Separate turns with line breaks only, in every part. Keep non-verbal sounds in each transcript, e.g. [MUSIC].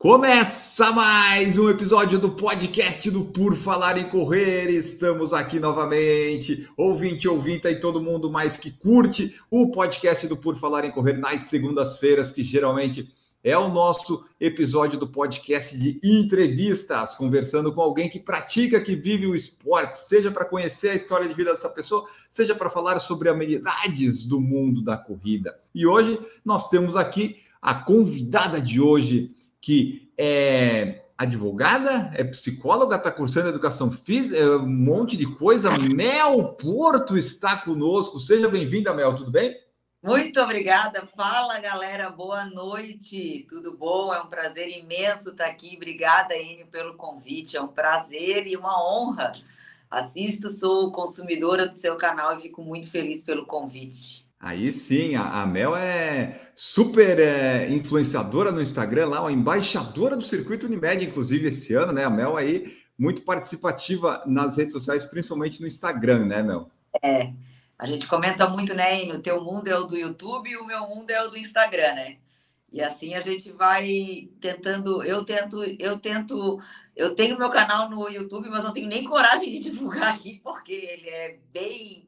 Começa mais um episódio do podcast do Por Falar em Correr. Estamos aqui novamente, ouvinte, ouvinta e todo mundo mais que curte o podcast do Por Falar em Correr nas segundas-feiras, que geralmente é o nosso episódio do podcast de entrevistas, conversando com alguém que pratica, que vive o esporte, seja para conhecer a história de vida dessa pessoa, seja para falar sobre amenidades do mundo da corrida. E hoje nós temos aqui a convidada de hoje, que é advogada, é psicóloga, está cursando educação física, é um monte de coisa. Mel Porto está conosco. Seja bem-vinda, Mel, tudo bem?
Muito obrigada. Fala, galera. Boa noite. Tudo bom? É um prazer imenso estar aqui. Obrigada, Enio, pelo convite. É um prazer e uma honra. Assisto, sou consumidora do seu canal e fico muito feliz pelo convite.
Aí sim, a, a Mel é super é, influenciadora no Instagram, lá, uma embaixadora do circuito Unimed, inclusive, esse ano, né? A Mel aí muito participativa nas redes sociais, principalmente no Instagram, né, Mel?
É, a gente comenta muito, né, no teu mundo é o do YouTube e o meu mundo é o do Instagram, né? E assim a gente vai tentando, eu tento, eu tento, eu tenho meu canal no YouTube, mas não tenho nem coragem de divulgar aqui, porque ele é bem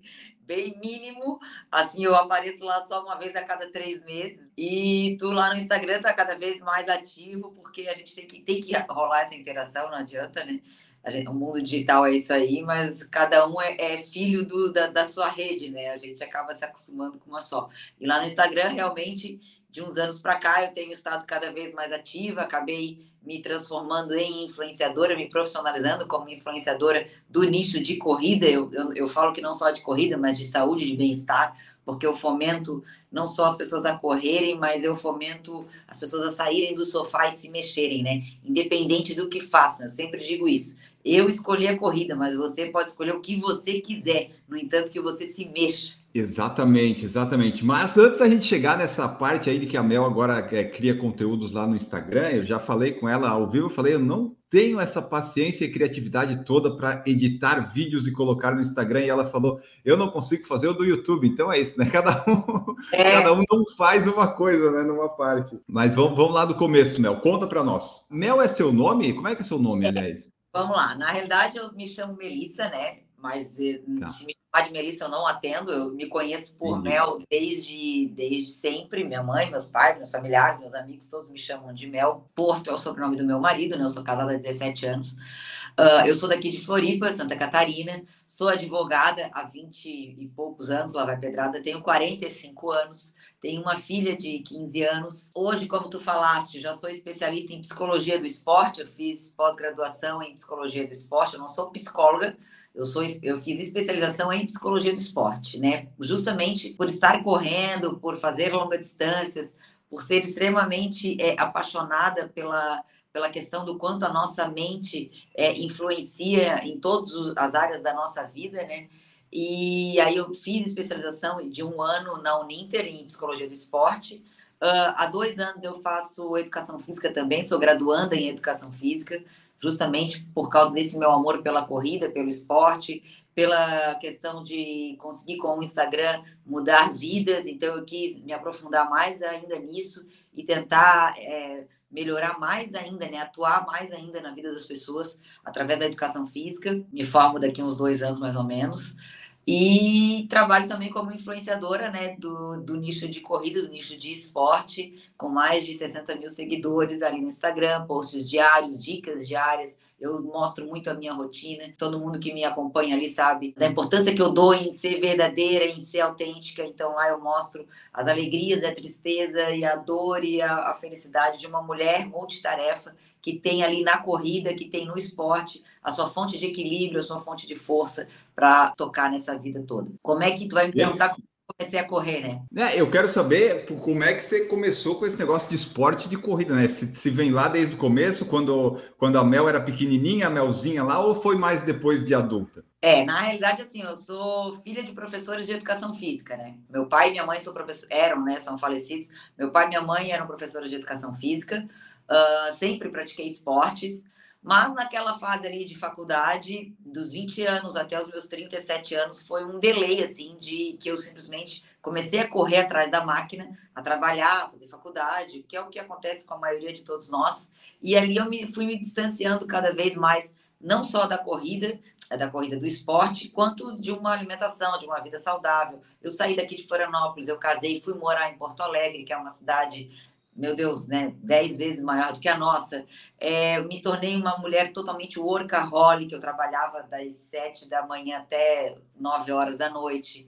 bem mínimo. Assim, eu apareço lá só uma vez a cada três meses. E tu lá no Instagram tá cada vez mais ativo, porque a gente tem que, tem que rolar essa interação, não adianta, né? Gente, o mundo digital é isso aí, mas cada um é, é filho do, da, da, sua rede, né? A gente acaba se acostumando com uma só. E lá no Instagram, realmente, de uns anos para cá, eu tenho estado cada vez mais ativa, acabei me transformando em influenciadora, me profissionalizando como influenciadora do nicho de corrida. Eu, eu, eu falo que não só de corrida, mas de saúde, de bem-estar, porque eu fomento não só as pessoas a correrem, mas eu fomento as pessoas a saírem do sofá e se mexerem, né? Independente do que façam, eu sempre digo isso. Eu escolhi a corrida, mas você pode escolher o que você quiser, no entanto, que você se mexa.
Exatamente, exatamente. Mas antes da gente chegar nessa parte aí de que a Mel agora é, cria conteúdos lá no Instagram, eu já falei com ela ao vivo, eu falei, eu não tenho essa paciência e criatividade toda para editar vídeos e colocar no Instagram, e ela falou, eu não consigo fazer o do YouTube, então é isso, né? [LAUGHS] Cada um, é. cada um não faz uma coisa, né, numa parte. Mas vamos, vamos lá do começo, Mel, conta para nós. Mel é seu nome? Como é que é seu nome, aliás?
Vamos lá, na realidade eu me chamo Melissa, né? Mas eh, tá. se me chamar de Melissa, eu não atendo. Eu me conheço por Entendi. Mel desde, desde sempre. Minha mãe, meus pais, meus familiares, meus amigos, todos me chamam de Mel. Porto é o sobrenome do meu marido, né? Eu sou casada há 17 anos. Uh, eu sou daqui de Floripa, Santa Catarina. Sou advogada há 20 e poucos anos, lá vai pedrada. Tenho 45 anos. Tenho uma filha de 15 anos. Hoje, como tu falaste, já sou especialista em psicologia do esporte. Eu fiz pós-graduação em psicologia do esporte. Eu não sou psicóloga, eu, sou, eu fiz especialização em psicologia do esporte, né? Justamente por estar correndo, por fazer longas distâncias, por ser extremamente é, apaixonada pela, pela questão do quanto a nossa mente é, influencia em todas as áreas da nossa vida, né? E aí eu fiz especialização de um ano na Uninter em psicologia do esporte. Uh, há dois anos eu faço educação física também, sou graduanda em educação física justamente por causa desse meu amor pela corrida, pelo esporte, pela questão de conseguir com o Instagram mudar vidas. Então, eu quis me aprofundar mais ainda nisso e tentar é, melhorar mais ainda, né? atuar mais ainda na vida das pessoas através da educação física. Me formo daqui uns dois anos, mais ou menos. E trabalho também como influenciadora né, do, do nicho de corrida, do nicho de esporte, com mais de 60 mil seguidores ali no Instagram, posts diários, dicas diárias. Eu mostro muito a minha rotina. Todo mundo que me acompanha ali sabe da importância que eu dou em ser verdadeira, em ser autêntica. Então lá eu mostro as alegrias, a tristeza e a dor e a, a felicidade de uma mulher multitarefa que tem ali na corrida, que tem no esporte, a sua fonte de equilíbrio, a sua fonte de força para tocar nessa vida toda. Como é que tu vai me perguntar como comecei a correr, né?
É, eu quero saber como é que você começou com esse negócio de esporte de corrida, né? Se, se vem lá desde o começo, quando, quando a Mel era pequenininha, a Melzinha lá, ou foi mais depois de adulta?
É, na realidade, assim, eu sou filha de professores de educação física, né? Meu pai e minha mãe são professores, eram, né? São falecidos. Meu pai e minha mãe eram professores de educação física. Uh, sempre pratiquei esportes. Mas naquela fase ali de faculdade, dos 20 anos até os meus 37 anos, foi um delay, assim, de que eu simplesmente comecei a correr atrás da máquina, a trabalhar, fazer faculdade, que é o que acontece com a maioria de todos nós. E ali eu me, fui me distanciando cada vez mais, não só da corrida, da corrida do esporte, quanto de uma alimentação, de uma vida saudável. Eu saí daqui de Florianópolis, eu casei, fui morar em Porto Alegre, que é uma cidade meu Deus, né, dez vezes maior do que a nossa. É, me tornei uma mulher totalmente workaholic, eu trabalhava das sete da manhã até nove horas da noite.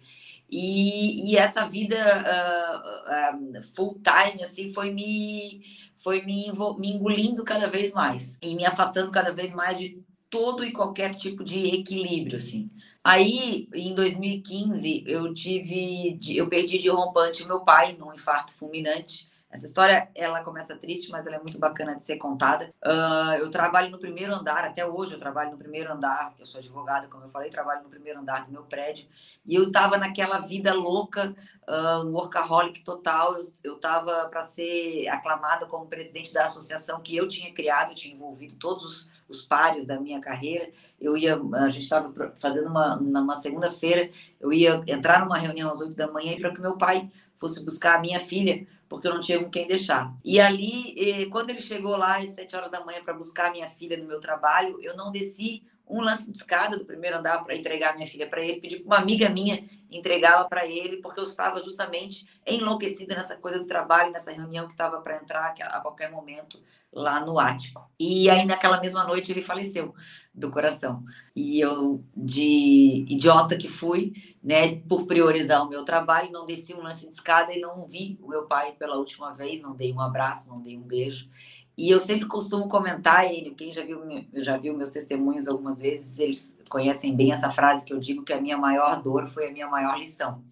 E, e essa vida uh, uh, full time, assim, foi me, foi me, me engolindo cada vez mais e me afastando cada vez mais de todo e qualquer tipo de equilíbrio, assim. Aí, em 2015, eu tive, eu perdi de rompante meu pai num infarto fulminante essa história, ela começa triste, mas ela é muito bacana de ser contada. Uh, eu trabalho no primeiro andar, até hoje eu trabalho no primeiro andar, eu sou advogada, como eu falei, trabalho no primeiro andar do meu prédio. E eu estava naquela vida louca, uh, workaholic total. Eu estava para ser aclamada como presidente da associação que eu tinha criado, tinha envolvido todos os, os pares da minha carreira. Eu ia, a gente estava fazendo uma, uma segunda-feira, eu ia entrar numa reunião às oito da manhã para que meu pai fosse buscar a minha filha porque eu não tinha com quem deixar. E ali, eh, quando ele chegou lá às sete horas da manhã para buscar minha filha no meu trabalho, eu não desci um lance de escada do primeiro andar para entregar minha filha para ele, pedi para uma amiga minha entregá-la para ele, porque eu estava justamente enlouquecida nessa coisa do trabalho, nessa reunião que estava para entrar a qualquer momento lá no ático. E aí naquela mesma noite ele faleceu do coração. E eu de idiota que fui, né, por priorizar o meu trabalho, não desci um lance de escada e não vi o meu pai pela última vez, não dei um abraço, não dei um beijo. E eu sempre costumo comentar, ele, quem já viu, já viu meus testemunhos algumas vezes, eles conhecem bem essa frase que eu digo que a minha maior dor foi a minha maior lição.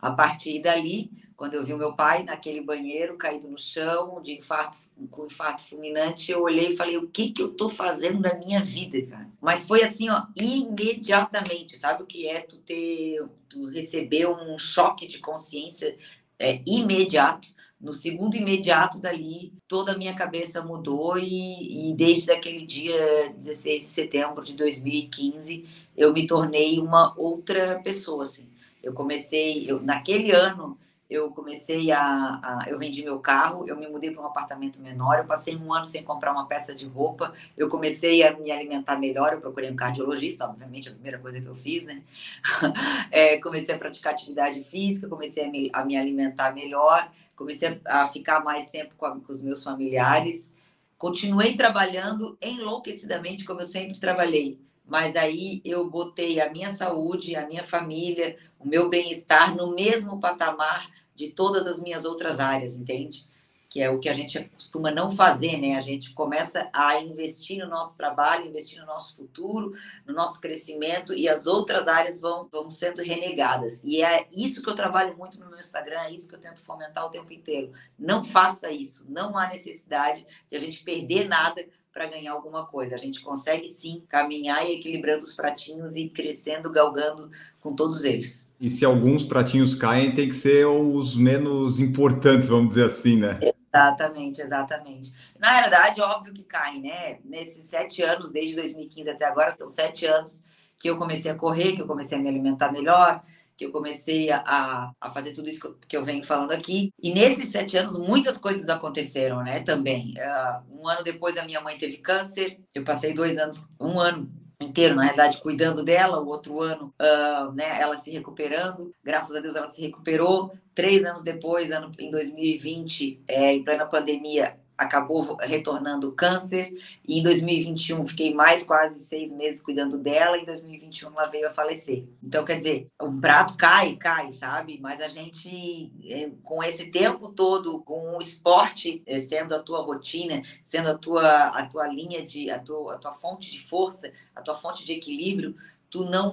A partir dali, quando eu vi o meu pai naquele banheiro caído no chão, de infarto, com infarto fulminante, eu olhei e falei: o que que eu tô fazendo da minha vida, cara? Mas foi assim, ó, imediatamente, sabe o que é tu ter, tu receber um choque de consciência é, imediato. No segundo imediato dali, toda a minha cabeça mudou e, e, desde aquele dia 16 de setembro de 2015, eu me tornei uma outra pessoa, assim. Eu comecei, eu, naquele ano, eu comecei a, a, eu vendi meu carro, eu me mudei para um apartamento menor, eu passei um ano sem comprar uma peça de roupa, eu comecei a me alimentar melhor, eu procurei um cardiologista, obviamente a primeira coisa que eu fiz, né? [LAUGHS] É, comecei a praticar atividade física, comecei a me, a me alimentar melhor, comecei a, ficar mais tempo com, com os meus familiares, continuei trabalhando enlouquecidamente como eu sempre trabalhei, mas aí eu botei a minha saúde, a minha família, o meu bem-estar no mesmo patamar de todas as minhas outras áreas, entende? Que é o que a gente costuma não fazer, né? A gente começa a investir no nosso trabalho, investir no nosso futuro, no nosso crescimento, e as outras áreas vão, vão sendo renegadas. E é isso que eu trabalho muito no meu Instagram, é isso que eu tento fomentar o tempo inteiro. Não faça isso, não há necessidade de a gente perder nada para ganhar alguma coisa. A gente consegue sim caminhar e equilibrando os pratinhos e crescendo, galgando com todos eles.
E se alguns pratinhos caem, tem que ser os menos importantes, vamos dizer assim, né?
Exatamente, exatamente. Na realidade, óbvio que caem, né? Nesses sete anos, desde 2015 até agora, são sete anos que eu comecei a correr, que eu comecei a me alimentar melhor, que eu comecei a, a fazer tudo isso que eu venho falando aqui. E nesses sete anos, muitas coisas aconteceram, né? Também. Uh, um ano depois, a minha mãe teve câncer. Eu passei dois anos, um ano inteiro, na realidade, cuidando dela, o outro ano, uh, né, ela se recuperando, graças a Deus ela se recuperou. Três anos depois, ano, em 2020, é, em plena pandemia, acabou retornando câncer e em 2021 fiquei mais quase seis meses cuidando dela e em 2021 ela veio a falecer. Então, quer dizer, um prato cai, cai, sabe? Mas a gente, eh, com esse tempo todo, com o esporte eh, sendo a tua rotina, sendo a tua, a tua linha de, a tua, a tua fonte de força, a tua fonte de equilíbrio, tu não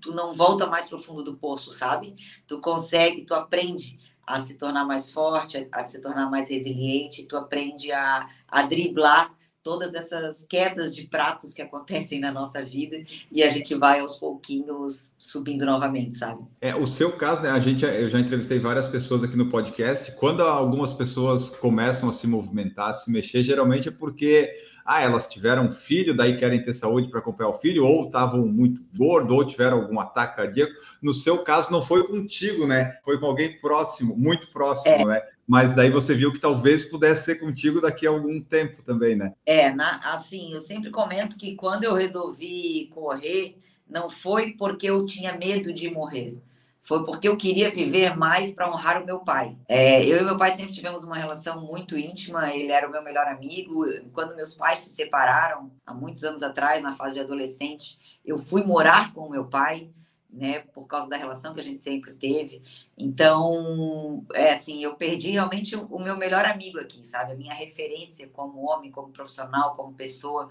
tu não volta mais para o fundo do poço, sabe? Tu consegue, tu aprende a se tornar mais forte, a, se tornar mais resiliente, tu aprende a, a driblar todas essas quedas de pratos que acontecem na nossa vida e a gente vai aos pouquinhos subindo novamente, sabe?
É, o seu caso, né? A gente, eu já entrevistei várias pessoas aqui no podcast. Quando algumas pessoas começam a se movimentar, a se mexer, geralmente é porque ah, elas tiveram um filho, daí querem ter saúde para acompanhar o filho, ou estavam muito gordo, ou tiveram algum ataque cardíaco. No seu caso, não foi contigo, né? Foi com alguém próximo, muito próximo, é. né? Mas daí você viu que talvez pudesse ser contigo daqui a algum tempo também, né?
É, na, assim, eu sempre comento que quando eu resolvi correr, não foi porque eu tinha medo de morrer foi porque eu queria viver mais para honrar o meu pai. É, eu e meu pai sempre tivemos uma relação muito íntima, ele era o meu melhor amigo. Quando meus pais se separaram, há muitos anos atrás, na fase de adolescente, eu fui morar com o meu pai. Né, por causa da relação que a gente sempre teve. Então, é assim, eu perdi realmente o meu melhor amigo aqui, sabe? A minha referência como homem, como profissional, como pessoa.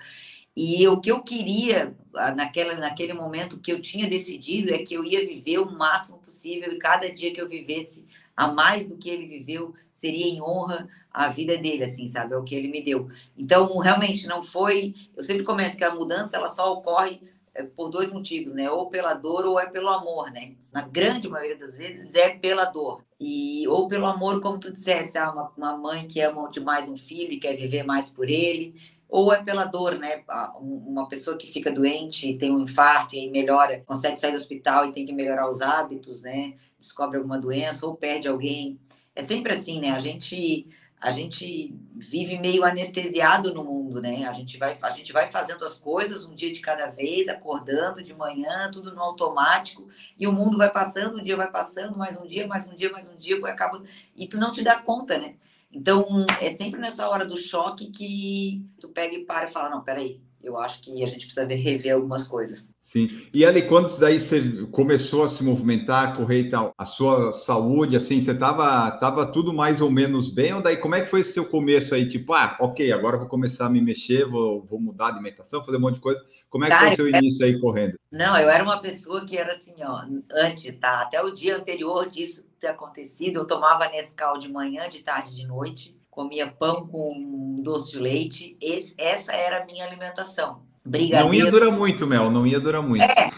E o que eu queria, naquela, naquele momento que eu tinha decidido, é que eu ia viver o máximo possível e cada dia que eu vivesse a mais do que ele viveu seria em honra à vida dele, assim, sabe? É o que ele me deu. Então, realmente não foi. Eu sempre comento que a mudança ela só ocorre por dois motivos, né? Ou pela dor ou é pelo amor, né? Na grande maioria das vezes é pela dor. E, ou pelo amor, como tu dissesse, ah, uma, uma mãe que ama demais um filho e quer viver mais por ele ou é pela dor, né? Uma pessoa que fica doente, tem um infarto e aí melhora, consegue sair do hospital e tem que melhorar os hábitos, né? Descobre alguma doença ou perde alguém. É sempre assim, né? A gente a gente vive meio anestesiado no mundo, né? A gente vai a gente vai fazendo as coisas um dia de cada vez, acordando de manhã, tudo no automático, e o mundo vai passando, um dia vai passando, mais um dia, mais um dia, mais um dia, vai acabando e tu não te dá conta, né? Então, é sempre nessa hora do choque que tu pega e para e fala, não, peraí, eu acho que a gente precisa rever algumas coisas.
Sim. E ali, quando daí você começou a se movimentar, correr e tal, a sua saúde, assim, você tava, tava tudo mais ou menos bem? Ou daí, como é que foi esse seu começo aí? Tipo, ah, ok, agora vou começar a me mexer, vou, vou mudar a alimentação, fazer um monte de coisa. Como é que foi o seu início aí correndo?
Não, eu era uma pessoa que era assim, ó, antes, tá? Até o dia anterior disso ter acontecido, eu tomava Nescau de manhã, de tarde, de noite, comia pão com doce de leite. Esse, essa era a minha alimentação.
Brigadeiro. Não ia durar muito, Mel, não ia durar muito.
É,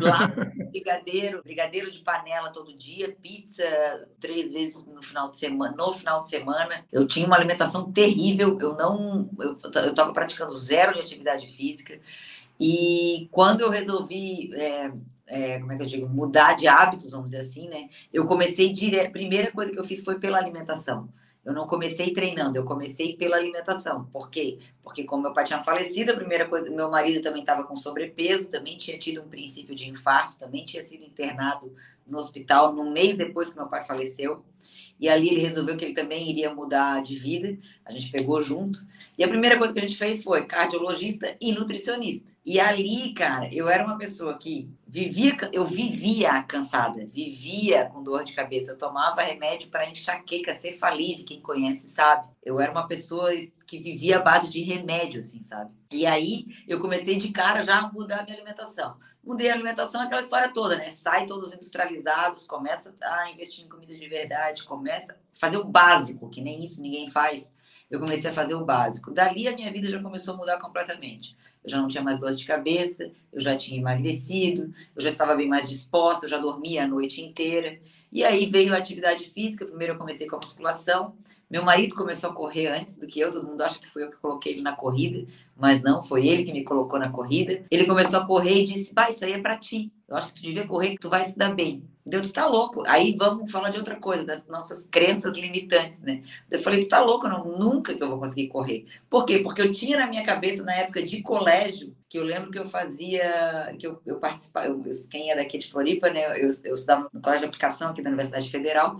lá, brigadeiro, brigadeiro de panela todo dia, pizza três vezes no final de semana. No final de semana, eu tinha uma alimentação terrível. Eu não, eu estava praticando zero de atividade física. E quando eu resolvi é, é, como é que eu digo, mudar de hábitos, vamos dizer assim, né? Eu comecei direto, primeira coisa que eu fiz foi pela alimentação. Eu não comecei treinando, eu comecei pela alimentação. Por quê? Porque como meu pai tinha falecido, a primeira coisa, meu marido também estava com sobrepeso, também tinha tido um princípio de infarto, também tinha sido internado no hospital no mês depois que meu pai faleceu. E ali ele resolveu que ele também iria mudar de vida. A gente pegou junto. E a primeira coisa que a gente fez foi cardiologista e nutricionista. E ali, cara, eu era uma pessoa que vivia, eu vivia cansada, vivia com dor de cabeça. Eu tomava remédio para enxaqueca, cefalite, quem conhece sabe. Eu era uma pessoa que vivia à base de remédio, assim, sabe? E aí eu comecei de cara já a mudar a minha alimentação. Mudei a alimentação, aquela história toda, né? Sai todos industrializados, começa a investir em comida de verdade, começa a fazer o básico, que nem isso ninguém faz. Eu comecei a fazer o básico. Dali a minha vida já começou a mudar completamente eu já não tinha mais dor de cabeça, eu já tinha emagrecido, eu já estava bem mais disposta, eu já dormia a noite inteira. E aí veio a atividade física, primeiro eu comecei com a musculação, meu marido começou a correr antes do que eu, todo mundo acha que foi eu que coloquei ele na corrida, mas não, foi ele que me colocou na corrida. Ele começou a correr e disse: "Pai, isso aí é para ti. Eu acho que tu devia correr, que tu vai se dar bem". Deu, tu tá louco. Aí vamos falar de outra coisa, das nossas crenças limitantes, né? Eu falei, tu tá louco, não, nunca que eu vou conseguir correr. Por quê? Porque eu tinha na minha cabeça, na época de colégio, que eu lembro que eu fazia, que eu, eu participava, eu, quem é daqui de Floripa, né? Eu, eu estudava no colégio de aplicação aqui da Universidade Federal,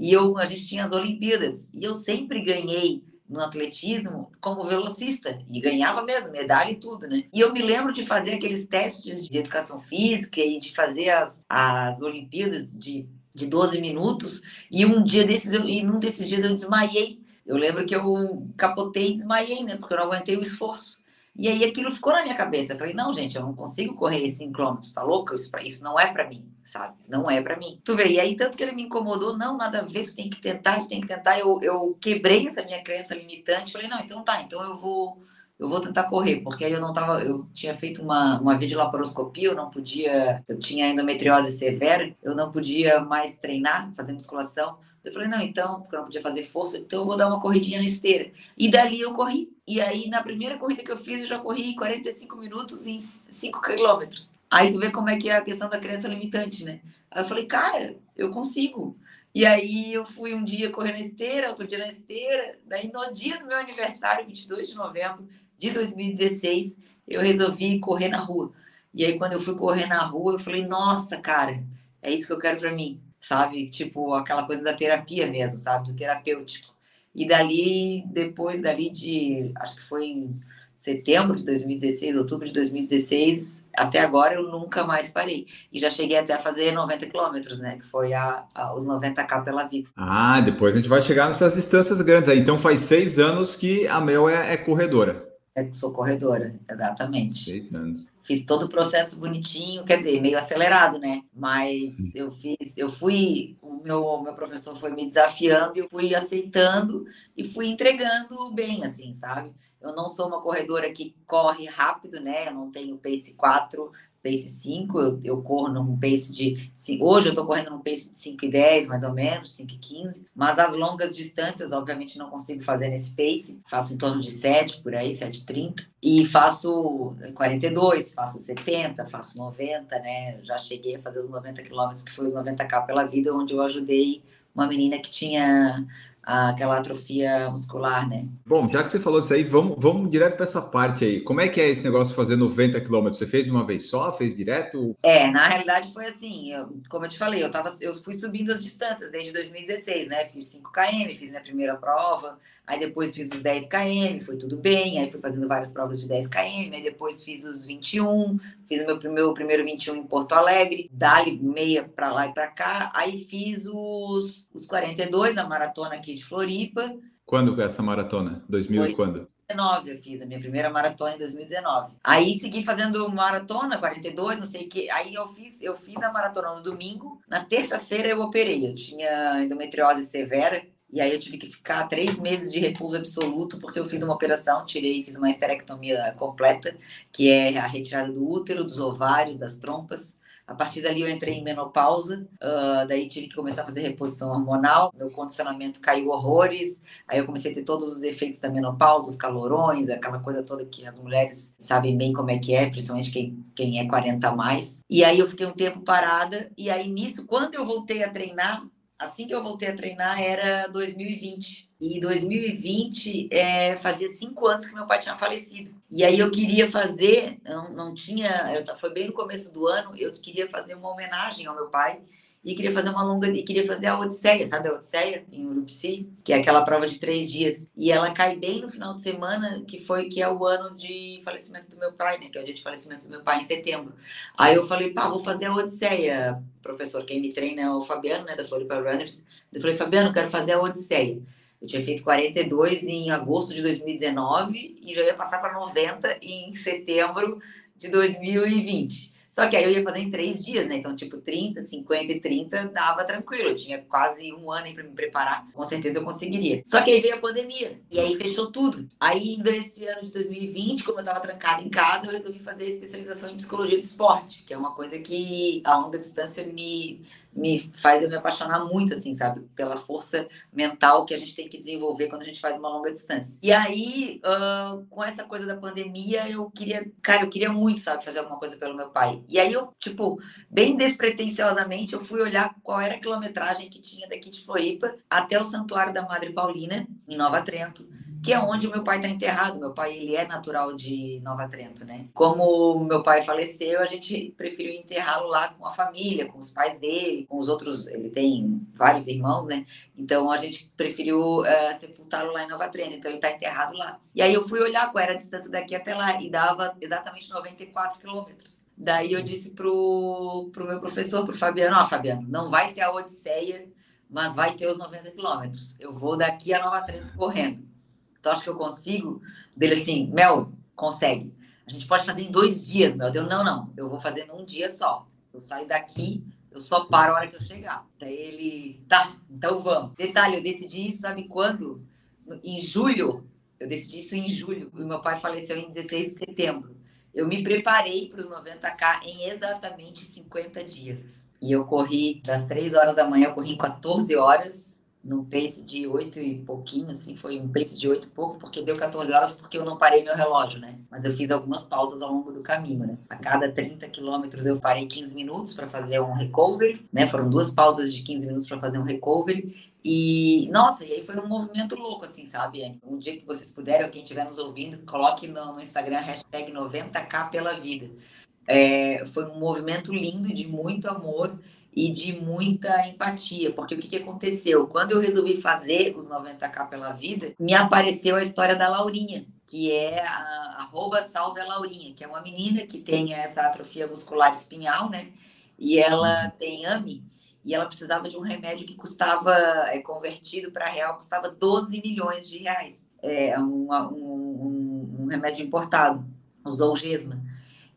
e eu, a gente tinha as Olimpíadas, e eu sempre ganhei no atletismo como velocista e ganhava mesmo, medalha e tudo, né? E eu me lembro de fazer aqueles testes de educação física e de fazer as, as Olimpíadas de, de 12 minutos e um dia desses, eu, e num desses dias eu desmaiei. Eu lembro que eu capotei e desmaiei, né? Porque eu não aguentei o esforço. E aí aquilo ficou na minha cabeça. Eu falei, não, gente, eu não consigo correr 5 km, tá louco? Isso, isso não é para mim, sabe? Não é para mim. Tu vê, e aí tanto que ele me incomodou, não, nada a ver, tu tem que tentar, tu tem que tentar. Eu, eu quebrei essa minha crença limitante. Falei, não, então tá, então eu vou eu vou tentar correr, porque aí eu não tava, eu tinha feito uma, uma videolaparoscopia, eu não podia, eu tinha endometriose severa, eu não podia mais treinar, fazer musculação. Eu falei, não, então, porque eu não podia fazer força, então eu vou dar uma corridinha na esteira. E dali eu corri. E aí, na primeira corrida que eu fiz, eu já corri 45 minutos em 5 quilômetros. Aí tu vê como é que é a questão da crença limitante, né? Aí eu falei, cara, eu consigo. E aí eu fui um dia correr na esteira, outro dia na esteira. Daí no dia do meu aniversário, 22 de novembro de 2016, eu resolvi correr na rua. E aí quando eu fui correr na rua, eu falei: "Nossa, cara, é isso que eu quero para mim". Sabe? Tipo aquela coisa da terapia mesmo, sabe? Do terapêutico. E dali, depois dali de, acho que foi em setembro de 2016, outubro de 2016, até agora eu nunca mais parei. E já cheguei até a fazer 90 quilômetros, né? Que foi a, a, os 90k pela vida.
Ah, depois a gente vai chegar nessas distâncias grandes aí. Então faz seis anos que a Mel é, é corredora.
É, sou corredora, exatamente.
Seis anos.
Fiz todo o processo bonitinho, quer dizer, meio acelerado, né? Mas hum. eu fiz, eu fui, o meu, meu professor foi me desafiando e eu fui aceitando e fui entregando bem, assim, sabe? Eu não sou uma corredora que corre rápido, né? Eu não tenho pace 4, pace 5, eu, eu corro num pace de. Hoje eu estou correndo num pace de 5 e 10, mais ou menos, 5 e 15. Mas as longas distâncias, obviamente, não consigo fazer nesse pace. Faço em torno de 7, por aí, 7,30. E faço 42, faço 70, faço 90, né? Já cheguei a fazer os 90 quilômetros, que foi os 90K pela vida, onde eu ajudei uma menina que tinha aquela atrofia muscular, né?
Bom, já que você falou disso aí, vamos, vamos direto para essa parte aí. Como é que é esse negócio de fazer 90 quilômetros? Você fez de uma vez só? Fez direto?
É, na realidade foi assim, eu, como eu te falei, eu, tava, eu fui subindo as distâncias desde 2016, né? Fiz 5 km, fiz minha primeira prova, aí depois fiz os 10 km, foi tudo bem, aí fui fazendo várias provas de 10 km, aí depois fiz os 21, fiz o meu primeiro, primeiro 21 em Porto Alegre, dali meia para lá e para cá, aí fiz os, os 42 na maratona aqui de Floripa.
Quando essa maratona? 2000 Foi... quando?
2019 eu fiz a minha primeira maratona em 2019. Aí segui fazendo maratona, 42, não sei o que. Aí eu fiz, eu fiz a maratona no domingo. Na terça-feira eu operei. Eu tinha endometriose severa. E aí eu tive que ficar três meses de repouso absoluto, porque eu fiz uma operação, tirei, fiz uma esterectomia completa, que é a retirada do útero, dos ovários, das trompas. A partir dali eu entrei em menopausa, uh, daí tive que começar a fazer reposição hormonal, meu condicionamento caiu horrores, aí eu comecei a ter todos os efeitos da menopausa, os calorões, aquela coisa toda que as mulheres sabem bem como é que é, principalmente quem, quem é 40 a mais. E aí eu fiquei um tempo parada, e aí nisso, quando eu voltei a treinar, assim que eu voltei a treinar era 2020. E 2020 é, fazia cinco anos que meu pai tinha falecido. E aí eu queria fazer, não, não tinha, eu, foi bem no começo do ano, eu queria fazer uma homenagem ao meu pai e queria fazer uma longa e queria fazer a Odisseia, sabe a Odisseia em Urupsi, que é aquela prova de três dias. E ela cai bem no final de semana, que foi que é o ano de falecimento do meu pai, né? Que é o dia de falecimento do meu pai em setembro. Aí eu falei, pá, vou fazer a Odisseia, professor. Quem me treina é o Fabiano, né, da Floripa Runners. Eu falei, Fabiano, quero fazer a Odisseia. Eu tinha feito 42 em agosto de 2019 e já ia passar para 90 em setembro de 2020. Só que aí eu ia fazer em três dias, né? Então, tipo, 30, 50 e 30 dava tranquilo. Eu tinha quase um ano para me preparar. Com certeza eu conseguiria. Só que aí veio a pandemia. E aí fechou tudo. Aí, nesse ano de 2020, como eu estava trancada em casa, eu resolvi fazer especialização em psicologia do esporte, que é uma coisa que a longa distância me me faz eu me apaixonar muito, assim, sabe? Pela força mental que a gente tem que desenvolver quando a gente faz uma longa distância. E aí, uh, com essa coisa da pandemia, eu queria, cara, eu queria muito, sabe, fazer alguma coisa pelo meu pai. E aí eu, tipo, bem despretensiosamente, eu fui olhar qual era a quilometragem que tinha daqui de Floripa até o Santuário da Madre Paulina, em Nova Trento que é onde meu pai está enterrado. Meu pai ele é natural de Nova Trento, né? Como meu pai faleceu, a gente preferiu enterrá-lo lá com a família, com os pais dele, com os outros. Ele tem vários irmãos, né? Então a gente preferiu uh, sepultá-lo lá em Nova Trento. Então ele está enterrado lá. E aí eu fui olhar qual era a distância daqui até lá e dava exatamente 94 quilômetros. Daí eu disse pro, pro meu professor, pro Fabiano, ó, oh, Fabiano, não vai ter a Odisseia, mas vai ter os 90 quilômetros. Eu vou daqui a Nova Trento correndo. Tu acha que eu consigo? Dele assim, Mel, consegue. A gente pode fazer em dois dias, Mel. Deu, não, não. Eu vou fazer num dia só. Eu saio daqui, eu só paro a hora que eu chegar. Pra ele, tá, então vamos. Detalhe, eu decidi isso, sabe quando? Em julho Eu decidi isso em julho. E meu pai faleceu em 16 de setembro. Eu me preparei para os 90K em exatamente 50 dias. E eu corri das 3 horas da manhã, eu corri em 14 horas no pace de 8 e pouquinho, assim, foi um pace de 8 e pouco, porque deu 14 horas porque eu não parei meu relógio, né? Mas eu fiz algumas pausas ao longo do caminho, né? A cada 30 quilômetros eu parei 15 minutos para fazer um recovery, né? Foram duas pausas de 15 minutos para fazer um recovery. E, nossa, e aí foi um movimento louco, assim, sabe? Um dia que vocês puderem, ou quem estiver nos ouvindo, coloque no, no Instagram hashtag 90k pela vida. É, foi um movimento lindo de muito amor e de muita empatia, porque o que, que aconteceu? Quando eu resolvi fazer os 90k pela vida, me apareceu a história da Laurinha, que é a arroba salve a Laurinha, que é uma menina que tem essa atrofia muscular espinhal, né? E ela uhum. tem AMI, e ela precisava de um remédio que custava, é, convertido para real, custava 12 milhões de reais. É um, um, um remédio importado, o Zolgesma.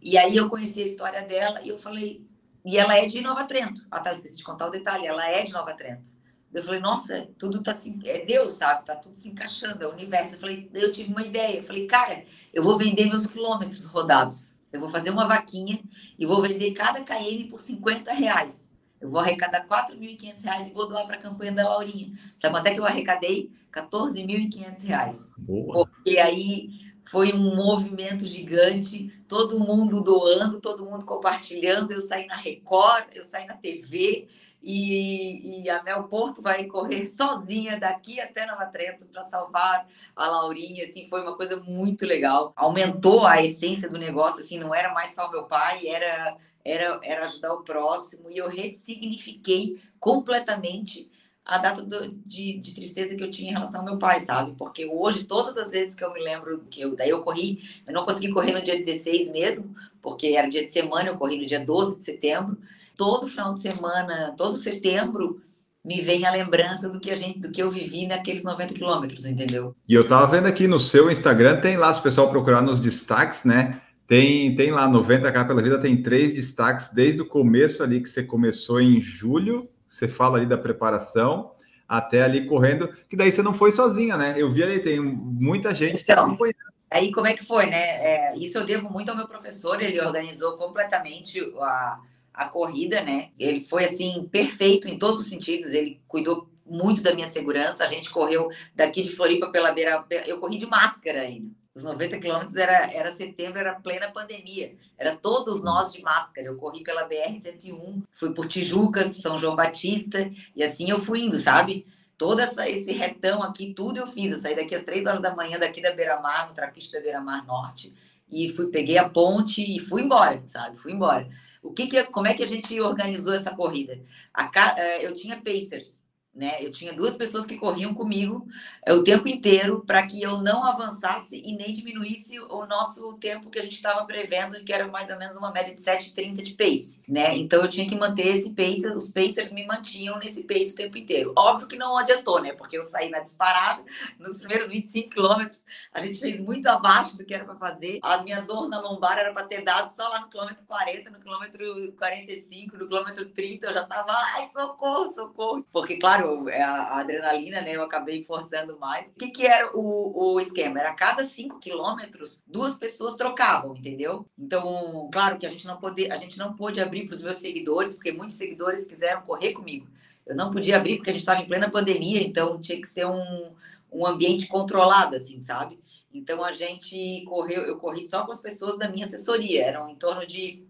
E aí eu conheci a história dela e eu falei, e ela é de Nova Trento. Ah, tá, eu esqueci de contar o detalhe. Ela é de Nova Trento. Eu falei, nossa, tudo tá assim, é Deus, sabe? Tá tudo se encaixando, é o universo. Eu falei, eu tive uma ideia. Eu falei, cara, eu vou vender meus quilômetros rodados. Eu vou fazer uma vaquinha e vou vender cada KM por 50 reais. Eu vou arrecadar 4.500 reais e vou doar para a campanha da Laurinha. Sabe quanto é que eu arrecadei? 14.500 reais. Boa. Porque aí foi um movimento gigante, todo mundo doando, todo mundo compartilhando. Eu saí na Record, eu saí na TV e, e a Mel Porto vai correr sozinha daqui até Nova Trento para salvar a Laurinha. Assim, foi uma coisa muito legal. Aumentou a essência do negócio, assim, não era mais só meu pai, era era, era ajudar o próximo e eu ressignifiquei completamente a data do, de, de, tristeza que eu tinha em relação ao meu pai, sabe? Porque hoje, todas as vezes que eu me lembro que eu, daí eu corri, eu não consegui correr no dia 16 mesmo, porque era dia de semana, eu corri no dia 12 de setembro. Todo final de semana, todo setembro, me vem a lembrança do que a gente, do que eu vivi naqueles 90 quilômetros, entendeu?
E eu tava vendo aqui no seu Instagram, tem lá, se o pessoal procurar nos destaques, né? Tem, tem lá 90k pela vida, tem três destaques desde o começo ali que você começou em julho você fala ali da preparação, até ali correndo, que daí você não foi sozinha, né? Eu vi ali, tem muita gente
então, te acompanhando. Aí como é que foi, né? É, isso eu devo muito ao meu professor, ele organizou completamente a, a corrida, né? Ele foi assim perfeito em todos os sentidos, ele cuidou muito da minha segurança. A gente correu daqui de Floripa pela beira, eu corri de máscara ainda. Os 90 quilômetros era, era setembro, era plena pandemia. Era todos nós de máscara. Eu corri pela BR-101, fui por Tijucas, São João Batista, e assim eu fui indo, sabe? Todo essa, esse retão aqui, tudo eu fiz. Eu saí daqui às três horas da manhã, daqui da Beira-Mar, no trapista da Beira-Mar Norte, e fui, peguei a ponte e fui embora, sabe? Fui embora. O que que, como é que a gente organizou essa corrida? A, eh, eu tinha Pacers, né? Eu tinha duas pessoas que corriam comigo é, o tempo inteiro para que eu não avançasse e nem diminuísse o nosso tempo que a gente estava prevendo, que era mais ou menos uma média de 7,30 de pace, né? Então eu tinha que manter esse pace, os pacers me mantinham nesse pace o tempo inteiro. Óbvio que não adiantou, né? Porque eu saí na disparada, nos primeiros 25 quilômetros, a gente fez muito abaixo do que era para fazer. A minha dor na lombar era para ter dado só lá no quilômetro 40, no quilômetro 45, no quilômetro 30, eu já tava, ai, socorro, socorro. Porque, claro, claro, é a, adrenalina, né? Eu acabei forçando mais. O que, que era o, o esquema? Era a cada cinco quilômetros, duas pessoas trocavam, entendeu? Então, claro que a gente não pode, a gente não pôde abrir para os meus seguidores, porque muitos seguidores quiseram correr comigo. Eu não podia abrir porque a gente estava em plena pandemia, então tinha que ser um, um ambiente controlado, assim, sabe? Então a gente correu, eu corri só com as pessoas da minha assessoria, eram em torno de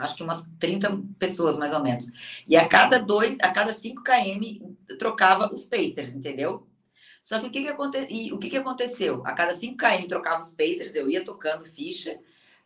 acho que umas 30 pessoas mais ou menos. E a cada dois, a cada 5 km trocava os pacers, entendeu? Só que o que, que, aconte... e, o que, que aconteceu? A cada 5 km trocava os pacers, eu ia tocando ficha,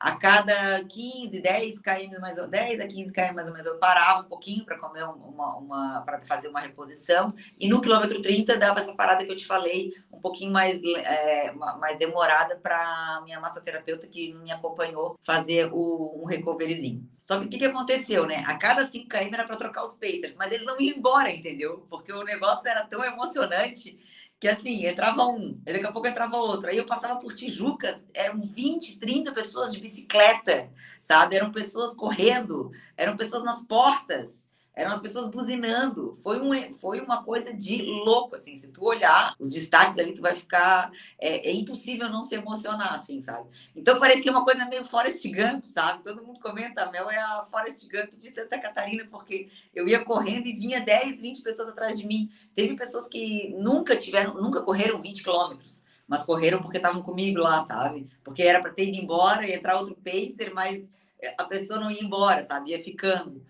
a cada 15, 10 km mais ou 10 a 15 km mais ou menos eu parava um pouquinho para comer uma, uma para fazer uma reposição e no quilômetro 30 dava essa parada que eu te falei um pouquinho mais é, mais demorada para minha massoterapeuta que me acompanhou fazer o, um recoveryzinho. Só que o que, que aconteceu, né? A cada 5 km era para trocar os pacers, mas eles não iam embora, entendeu? Porque o negócio era tão emocionante que assim, entrava um, daqui a pouco entrava outro. Aí eu passava por Tijucas, eram 20, 30 pessoas de bicicleta, sabe? Eram pessoas correndo, eram pessoas nas portas, eram as pessoas buzinando. Foi, um, foi uma coisa de louco, assim. Se tu olhar os destaques ali, tu vai ficar... É, é impossível não se emocionar, assim, sabe? Então, parecia uma coisa meio Forrest Gump, sabe? Todo mundo comenta, a Mel é a Forrest Gump de Santa Catarina, porque eu ia correndo e vinha 10, 20 pessoas atrás de mim. Teve pessoas que nunca tiveram, nunca correram 20 quilômetros mas correram porque estavam comigo lá, sabe? Porque era para ter ido embora e entrar outro pacer, mas a pessoa não ia embora, sabe? Ia ficando.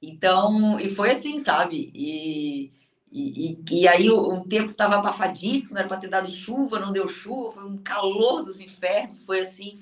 Então, e foi assim, sabe? E, e, e, aí o, o tempo estava abafadíssimo, era para ter dado chuva, não deu chuva, foi um calor dos infernos, foi assim,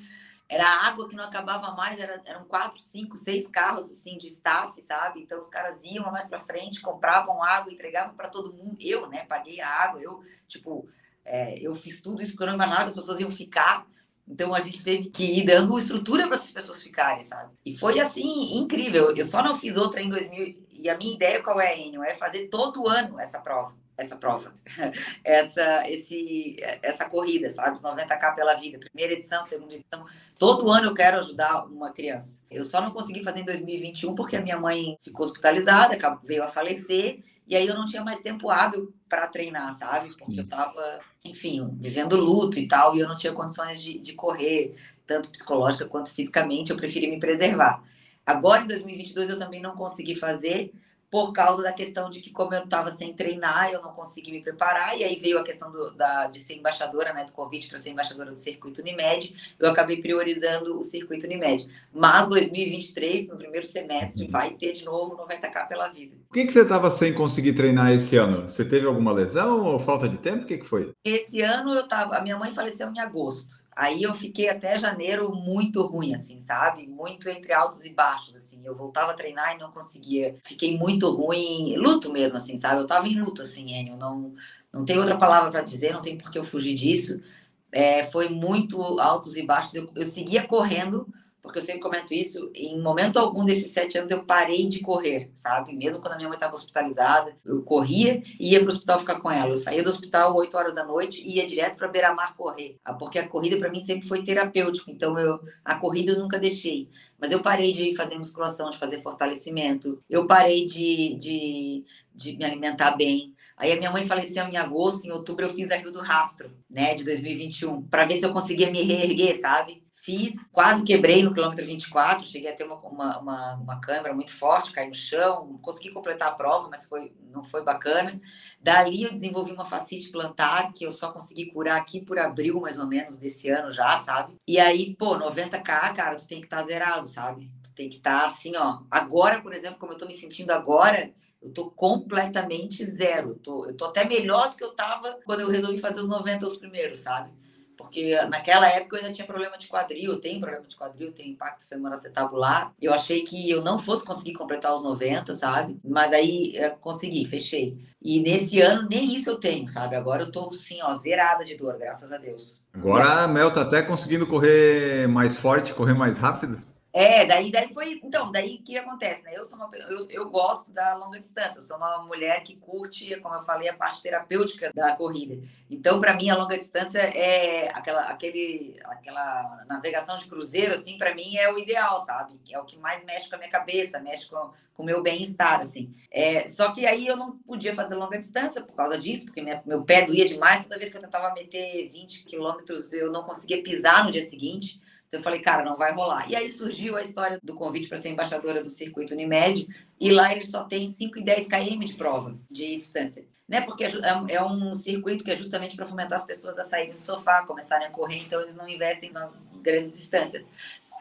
era água que não acabava mais, era, eram quatro, cinco, seis carros assim de staff, sabe? Então os caras iam mais para frente, compravam água, entregavam para todo mundo. Eu, né, paguei a água, eu, tipo, é, eu fiz tudo isso porque eu não imaginava que as pessoas iam ficar. Então a gente teve que ir dando estrutura para essas pessoas ficarem, sabe? E foi assim incrível. Eu só não fiz outra em 2000 e a minha ideia qual é, Enio? É fazer todo ano essa prova, essa prova, [LAUGHS] essa esse essa corrida, sabe? Os 90k pela vida, primeira edição, segunda edição. Todo ano eu quero ajudar uma criança. Eu só não consegui fazer em 2021 porque a minha mãe ficou hospitalizada, veio a falecer e aí eu não tinha mais tempo hábil para treinar, sabe? Porque eu estava, enfim, vivendo luto e tal, e eu não tinha condições de, de correr, tanto psicológica quanto fisicamente, eu preferi me preservar. Agora, em 2022, eu também não consegui fazer, por causa da questão de que, como eu estava sem treinar, eu não consegui me preparar, e aí veio a questão do, da, de ser embaixadora, né, do convite para ser embaixadora do Circuito Unimed, eu acabei priorizando o Circuito Unimed. Mas 2023, no primeiro semestre, vai ter de novo 90K pela vida.
Por que, que você estava sem conseguir treinar esse ano? Você teve alguma lesão ou falta de tempo? O que, que foi?
Esse ano eu tava. A minha mãe faleceu em agosto. Aí eu fiquei até janeiro muito ruim, assim, sabe? Muito entre altos e baixos, assim. Eu voltava a treinar e não conseguia. Fiquei muito ruim, luto mesmo, assim, sabe? Eu tava em luto, assim, Enio. Não, não tem outra palavra para dizer, não tem por que eu fugir disso. É, foi muito altos e baixos. Eu, eu seguia correndo, porque eu sempre comento isso, em momento algum desses sete anos eu parei de correr, sabe? Mesmo quando a minha mãe estava hospitalizada, eu corria e ia para o hospital ficar com ela. Eu saía do hospital 8 horas da noite e ia direto para beira-mar correr, ah, porque a corrida para mim sempre foi terapêutico, então eu a corrida eu nunca deixei. Mas eu parei de fazer musculação, de fazer fortalecimento, eu parei de, de, de me alimentar bem. Aí a minha mãe faleceu em agosto, em outubro eu fiz a Rio do Rastro, né, de 2021, para ver se eu conseguia me reerguer, sabe? Fiz, quase quebrei no quilômetro 24, cheguei a ter uma, uma, uma, uma câmera muito forte, caí no chão, consegui completar a prova, mas foi, não foi bacana. Dali eu desenvolvi uma facite plantar, que eu só consegui curar aqui por abril, mais ou menos, desse ano já, sabe? E aí, pô, 90k, cara, tu tem que estar tá zerado, sabe? Tu tem que estar tá assim, ó. Agora, por exemplo, como eu tô me sentindo agora, eu tô completamente zero. Tô, eu tô até melhor do que eu tava quando eu resolvi fazer os 90 os primeiros, sabe? Porque naquela época eu ainda tinha problema de quadril, eu tenho problema de quadril, tenho impacto femoral acetabular. Eu achei que eu não fosse conseguir completar os 90, sabe? Mas aí é, consegui, fechei. E nesse ano nem isso eu tenho, sabe? Agora eu tô assim, ó, zerada de dor, graças a Deus.
Agora a Mel tá até conseguindo correr mais forte, correr mais rápido.
É, daí, daí foi. Então, daí o que acontece, né? Eu sou uma eu, eu gosto da longa distância, eu sou uma mulher que curte, como eu falei, a parte terapêutica da corrida. Então, para mim, a longa distância é aquela, aquele, aquela navegação de cruzeiro, assim, para mim é o ideal, sabe? É o que mais mexe com a minha cabeça, mexe com o meu bem-estar, assim. É, só que aí eu não podia fazer longa distância por causa disso, porque minha, meu pé doía demais. Toda vez que eu tentava meter 20 quilômetros, eu não conseguia pisar no dia seguinte. Eu falei, cara, não vai rolar. E aí surgiu a história do convite para ser embaixadora do circuito Unimed, e lá eles só têm 5 e 10 km de prova de distância. Né? Porque é, é, é um circuito que é justamente para fomentar as pessoas a saírem do sofá, começarem a correr, então eles não investem nas grandes distâncias.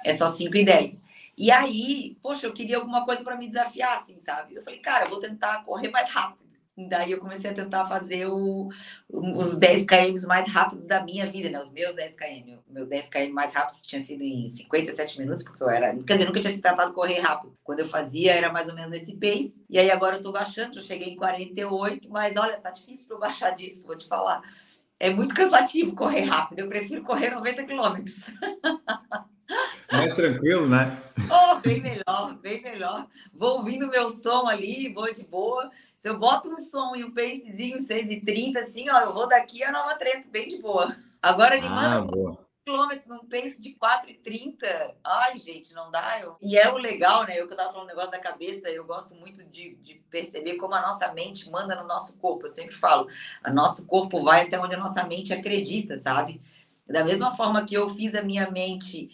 É só 5 e 10. E aí, poxa, eu queria alguma coisa para me desafiar, assim, sabe? Eu falei, cara, eu vou tentar correr mais rápido. Daí eu comecei a tentar fazer o, os 10 km mais rápidos da minha vida, né? Os meus 10 km. O meu 10 km mais rápido tinha sido em 57 minutos, porque eu era. Quer dizer, nunca tinha tentado correr rápido. Quando eu fazia, era mais ou menos nesse pace. E aí agora eu tô baixando, eu cheguei em 48, mas olha, tá difícil para eu baixar disso, vou te falar. É muito cansativo correr rápido. Eu prefiro correr 90 quilômetros. [LAUGHS]
Mais tranquilo, né?
Oh, bem melhor, bem melhor. Vou ouvindo meu som ali, vou de boa. Se eu boto um som e um pacezinho 6 e 30, assim, ó, eu vou daqui a Nova Trento, bem de boa. Agora, me, ah, manda, quilômetros num pace de 4,30. Ai, gente, não dá. Eu... E é o legal, né? Eu que eu tava falando negócio da cabeça, eu gosto muito de, de perceber como a nossa mente manda no nosso corpo. Eu sempre falo, o nosso corpo vai até onde a nossa mente acredita, sabe? Da mesma forma que eu fiz a minha mente,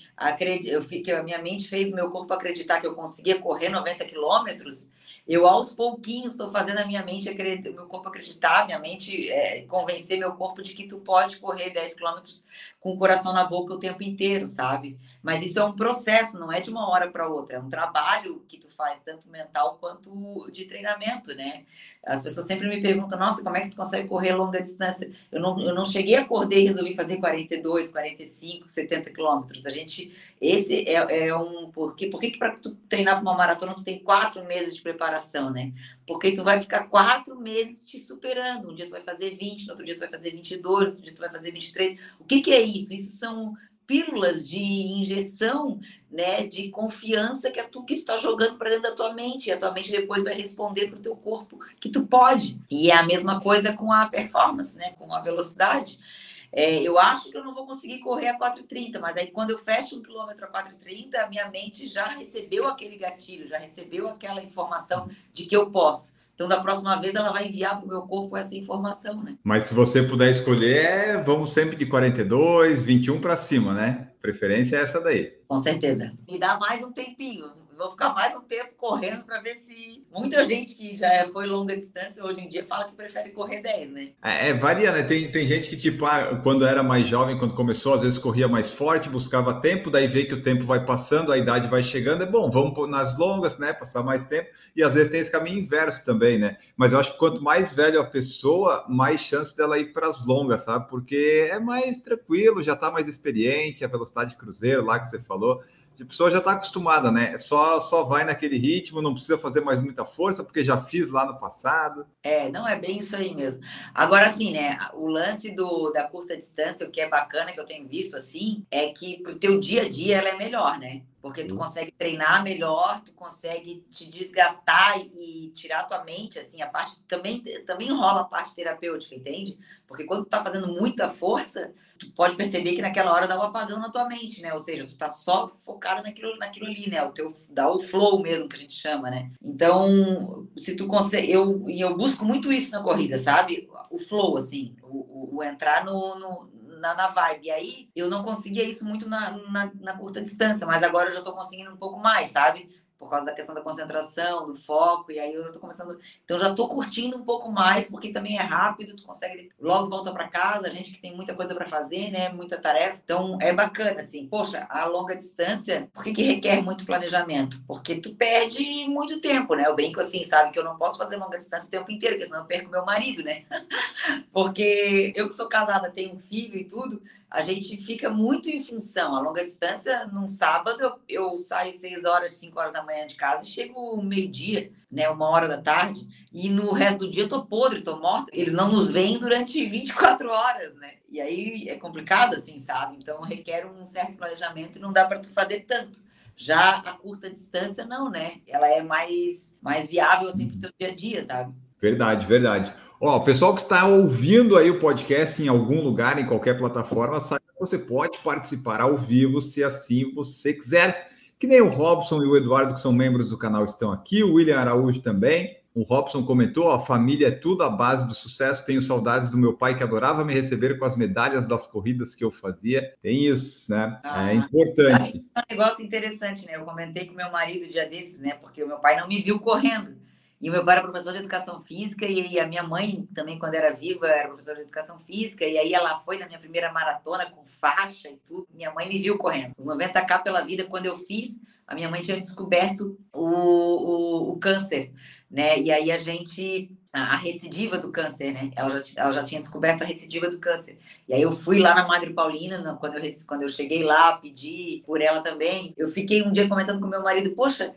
eu, que a minha mente fez meu corpo acreditar que eu conseguia correr 90 quilômetros, eu aos pouquinhos estou fazendo a minha mente, meu corpo acreditar, minha mente é, convencer meu corpo de que tu pode correr 10 quilômetros com o coração na boca o tempo inteiro, sabe? Mas isso é um processo, não é de uma hora para outra, é um trabalho que tu faz, tanto mental quanto de treinamento, né? As pessoas sempre me perguntam, nossa, como é que tu consegue correr longa distância? Eu não, eu não cheguei a acordar e resolvi fazer 42, 45, 70 quilômetros. A gente, esse é, é um, porque, por que para tu treinar para uma maratona tu tem quatro meses de preparação, né? Porque tu vai ficar quatro meses te superando. Um dia tu vai fazer 20, no outro dia tu vai fazer 22, no outro dia tu vai fazer 23. O que que é isso? Isso são pílulas de injeção, né, de confiança que é tu que está jogando para dentro da tua mente, e a tua mente depois vai responder para o teu corpo que tu pode. E é a mesma coisa com a performance, né, com a velocidade. É, eu acho que eu não vou conseguir correr a 4,30, mas aí quando eu fecho um quilômetro a 4,30, a minha mente já recebeu aquele gatilho, já recebeu aquela informação de que eu posso. Então, da próxima vez, ela vai enviar para o meu corpo essa informação, né?
Mas se você puder escolher, vamos sempre de 42, 21 para cima, né? Preferência é essa daí.
Com certeza. Me dá mais um tempinho vou ficar mais um tempo correndo para ver se. Muita gente que já foi longa distância hoje em dia fala que prefere correr 10, né?
É, é varia, né? Tem, tem gente que, tipo, ah, quando era mais jovem, quando começou, às vezes corria mais forte, buscava tempo, daí vê que o tempo vai passando, a idade vai chegando, é bom, vamos nas longas, né? Passar mais tempo, e às vezes tem esse caminho inverso também, né? Mas eu acho que quanto mais velho a pessoa, mais chance dela ir para as longas, sabe? Porque é mais tranquilo, já está mais experiente, a velocidade de cruzeiro lá que você falou a pessoa já está acostumada, né? Só, só vai naquele ritmo, não precisa fazer mais muita força, porque já fiz lá no passado.
É, não é bem isso aí mesmo. Agora, assim, né? O lance do, da curta distância, o que é bacana que eu tenho visto assim, é que pro teu dia a dia ela é melhor, né? Porque tu consegue treinar melhor, tu consegue te desgastar e tirar a tua mente, assim, a parte também também rola a parte terapêutica, entende? Porque quando tu tá fazendo muita força, tu pode perceber que naquela hora dá um apagão na tua mente, né? Ou seja, tu tá só focado naquilo, naquilo ali, né? O teu dá o flow mesmo que a gente chama, né? Então, se tu consegue, eu e eu busco muito isso na corrida, sabe? O flow assim, o, o, o entrar no, no na, na vibe. E aí eu não conseguia isso muito na, na, na curta distância, mas agora eu já estou conseguindo um pouco mais, sabe? Por causa da questão da concentração, do foco, e aí eu estou começando. Então já estou curtindo um pouco mais, porque também é rápido, tu consegue logo volta para casa, a gente que tem muita coisa para fazer, né? Muita tarefa. Então é bacana, assim. Poxa, a longa distância, por que, que requer muito planejamento? Porque tu perde muito tempo, né? Eu brinco assim, sabe, que eu não posso fazer longa distância o tempo inteiro, porque senão eu perco meu marido, né? [LAUGHS] porque eu que sou casada, tenho um filho e tudo, a gente fica muito em função. A longa distância, num sábado, eu, eu saio 6 horas, 5 horas da manhã de casa e chego meio-dia, né, uma hora da tarde, e no resto do dia eu tô podre, tô morta. Eles não nos veem durante 24 horas, né? E aí é complicado, assim, sabe? Então requer um certo planejamento e não dá para tu fazer tanto. Já a curta distância, não, né? Ela é mais, mais viável, assim, pro teu dia a dia, sabe?
Verdade, verdade. Ó, o pessoal que está ouvindo aí o podcast em algum lugar, em qualquer plataforma, sabe que você pode participar ao vivo, se assim você quiser. Que nem o Robson e o Eduardo, que são membros do canal, estão aqui, o William Araújo também. O Robson comentou: a família é tudo a base do sucesso. Tenho saudades do meu pai que adorava me receber com as medalhas das corridas que eu fazia. Tem isso, né? É ah, é importante.
É um negócio interessante, né? Eu comentei com meu marido dia desses, né? Porque o meu pai não me viu correndo. E o meu pai era professor de educação física e a minha mãe também, quando era viva, era professora de educação física. E aí ela foi na minha primeira maratona com faixa e tudo. Minha mãe me viu correndo. Os 90K pela vida, quando eu fiz, a minha mãe tinha descoberto o, o, o câncer, né? E aí a gente a recidiva do câncer, né? Ela já, ela já tinha descoberto a recidiva do câncer. E aí eu fui lá na Madre Paulina, quando eu, quando eu cheguei lá, pedi por ela também. Eu fiquei um dia comentando com meu marido, poxa,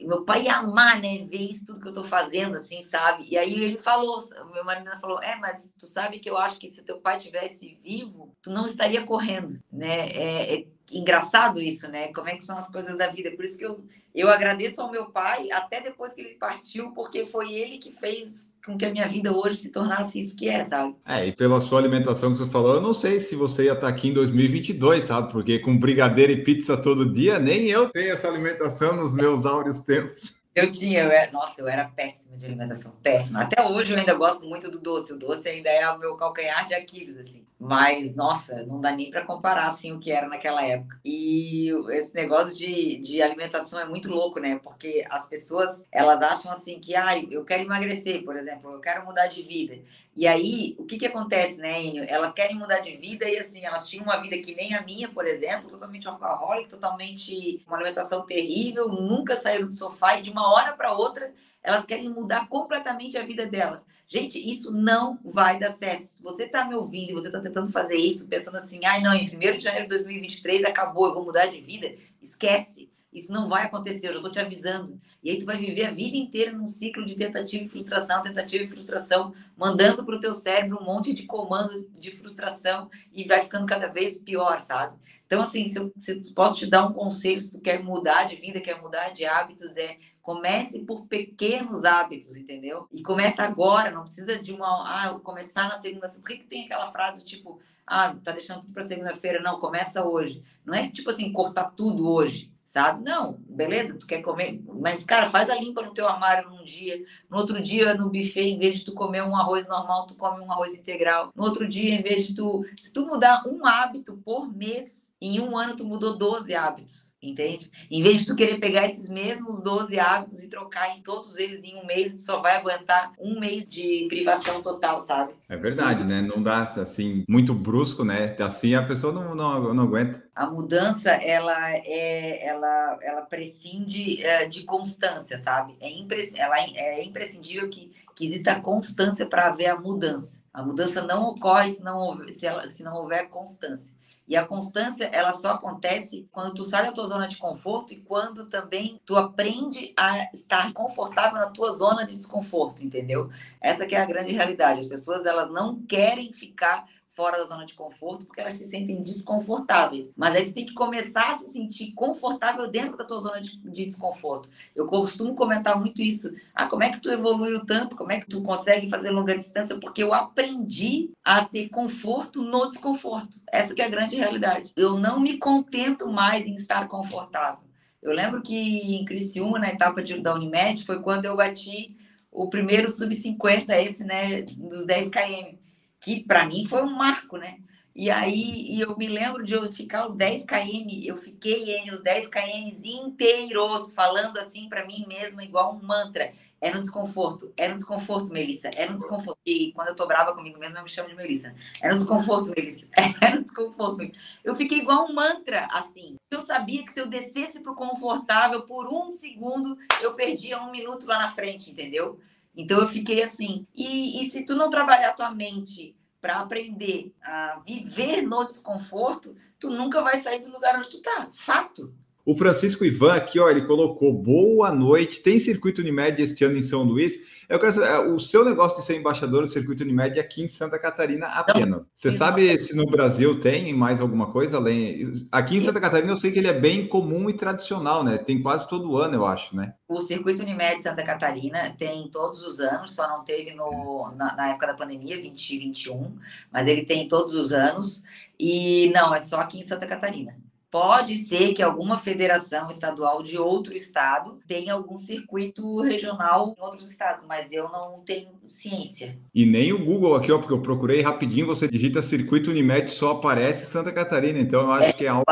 meu pai ia amar, né, ver isso tudo que eu tô fazendo, assim, sabe? E aí ele falou, meu marido falou, é, mas tu sabe que eu acho que se teu pai tivesse vivo, tu não estaria correndo, né? É, é, engraçado isso, né? Como é que são as coisas da vida. Por isso que eu, eu agradeço ao meu pai até depois que ele partiu, porque foi ele que fez com que a minha vida hoje se tornasse isso que é, sabe?
É, e pela sua alimentação que você falou, eu não sei se você ia estar aqui em 2022, sabe? Porque com brigadeiro e pizza todo dia, nem eu tenho essa alimentação nos meus áureos tempos.
Eu tinha, eu era, nossa, eu era péssima de alimentação, péssima. Até hoje eu ainda gosto muito do doce. O doce ainda é o meu calcanhar de Aquiles, assim. Mas, nossa, não dá nem para comparar, assim, o que era naquela época. E esse negócio de, de alimentação é muito louco, né? Porque as pessoas, elas acham, assim, que, ah, eu quero emagrecer, por exemplo, eu quero mudar de vida. E aí, o que que acontece, né, Enio? Elas querem mudar de vida e, assim, elas tinham uma vida que nem a minha, por exemplo, totalmente alcoólica, totalmente uma alimentação terrível, nunca saíram do sofá e de uma hora para outra, elas querem mudar completamente a vida delas. Gente, isso não vai dar certo. Se você está me ouvindo e você está tentando fazer isso, pensando assim, ai, não, em 1 de janeiro de 2023 acabou, eu vou mudar de vida, esquece. Isso não vai acontecer, eu já estou te avisando. E aí tu vai viver a vida inteira num ciclo de tentativa e frustração, tentativa e frustração, mandando para o teu cérebro um monte de comando de frustração e vai ficando cada vez pior, sabe? Então, assim, se eu, se eu posso te dar um conselho, se tu quer mudar de vida, quer mudar de hábitos, é Comece por pequenos hábitos, entendeu? E começa agora, não precisa de uma. Ah, começar na segunda-feira. Por que, que tem aquela frase tipo, ah, tá deixando tudo para segunda-feira? Não, começa hoje. Não é tipo assim, cortar tudo hoje sabe? Não, beleza, tu quer comer, mas cara, faz a limpa no teu armário num dia, no outro dia no buffet, em vez de tu comer um arroz normal, tu come um arroz integral. No outro dia, em vez de tu, se tu mudar um hábito por mês, em um ano tu mudou 12 hábitos, entende? Em vez de tu querer pegar esses mesmos 12 hábitos e trocar em todos eles em um mês, tu só vai aguentar um mês de privação total, sabe?
É verdade, né? Não dá assim muito brusco, né? Assim a pessoa não, não, não aguenta.
A mudança ela é ela ela prescinde é, de constância, sabe? É, impress, ela é, é imprescindível que, que exista constância para haver a mudança. A mudança não ocorre se não, se, ela, se não houver constância. E a constância, ela só acontece quando tu sai da tua zona de conforto e quando também tu aprende a estar confortável na tua zona de desconforto, entendeu? Essa que é a grande realidade. As pessoas, elas não querem ficar fora da zona de conforto porque elas se sentem desconfortáveis. Mas aí tu tem que começar a se sentir confortável dentro da tua zona de, de, desconforto. Eu costumo comentar muito isso. Ah, como é que tu evoluiu tanto? Como é que tu consegue fazer longa distância? Porque eu aprendi a ter conforto no desconforto. Essa que é a grande realidade. Eu não me contento mais em estar confortável. Eu lembro que em Criciúma, na etapa de, da Unimed, foi quando eu bati o primeiro sub-50, esse, né, dos 10 km que para mim foi um marco, né? E aí e eu me lembro de eu ficar os 10 km, eu fiquei em os 10 km inteiros falando assim para mim mesma igual um mantra. Era um desconforto, era um desconforto, Melissa, era um desconforto. E quando eu tô brava comigo mesma, eu me chamo de Melissa. Era um desconforto, Melissa. [LAUGHS] Era um desconforto. Melissa. Eu fiquei igual um mantra, assim. Eu sabia que se eu descesse pro confortável por um segundo, eu perdia um minuto lá na frente, entendeu? Então eu fiquei assim. E, e se tu não trabalhar tua mente para aprender a viver no desconforto, tu nunca vai sair do lugar onde tu tá. Fato.
O Francisco Ivan aqui, ó, ele colocou boa noite. Tem circuito Unimed este ano em São Luís? Eu quero saber, o seu negócio de ser embaixador do circuito Unimed é aqui em Santa Catarina apenas. Você sabe se no Brasil tem mais alguma coisa além? Aqui em Santa Catarina eu sei que ele é bem comum e tradicional, né? Tem quase todo ano, eu acho, né?
O circuito Unimed Santa Catarina tem todos os anos, só não teve no, na, na época da pandemia, 2021, mas ele tem todos os anos. E não, é só aqui em Santa Catarina. Pode ser que alguma federação estadual de outro estado tenha algum circuito regional em outros estados, mas eu não tenho ciência.
E nem o Google aqui, ó, porque eu procurei rapidinho, você digita circuito Unimed, só aparece Santa Catarina. Então eu acho é, que é algo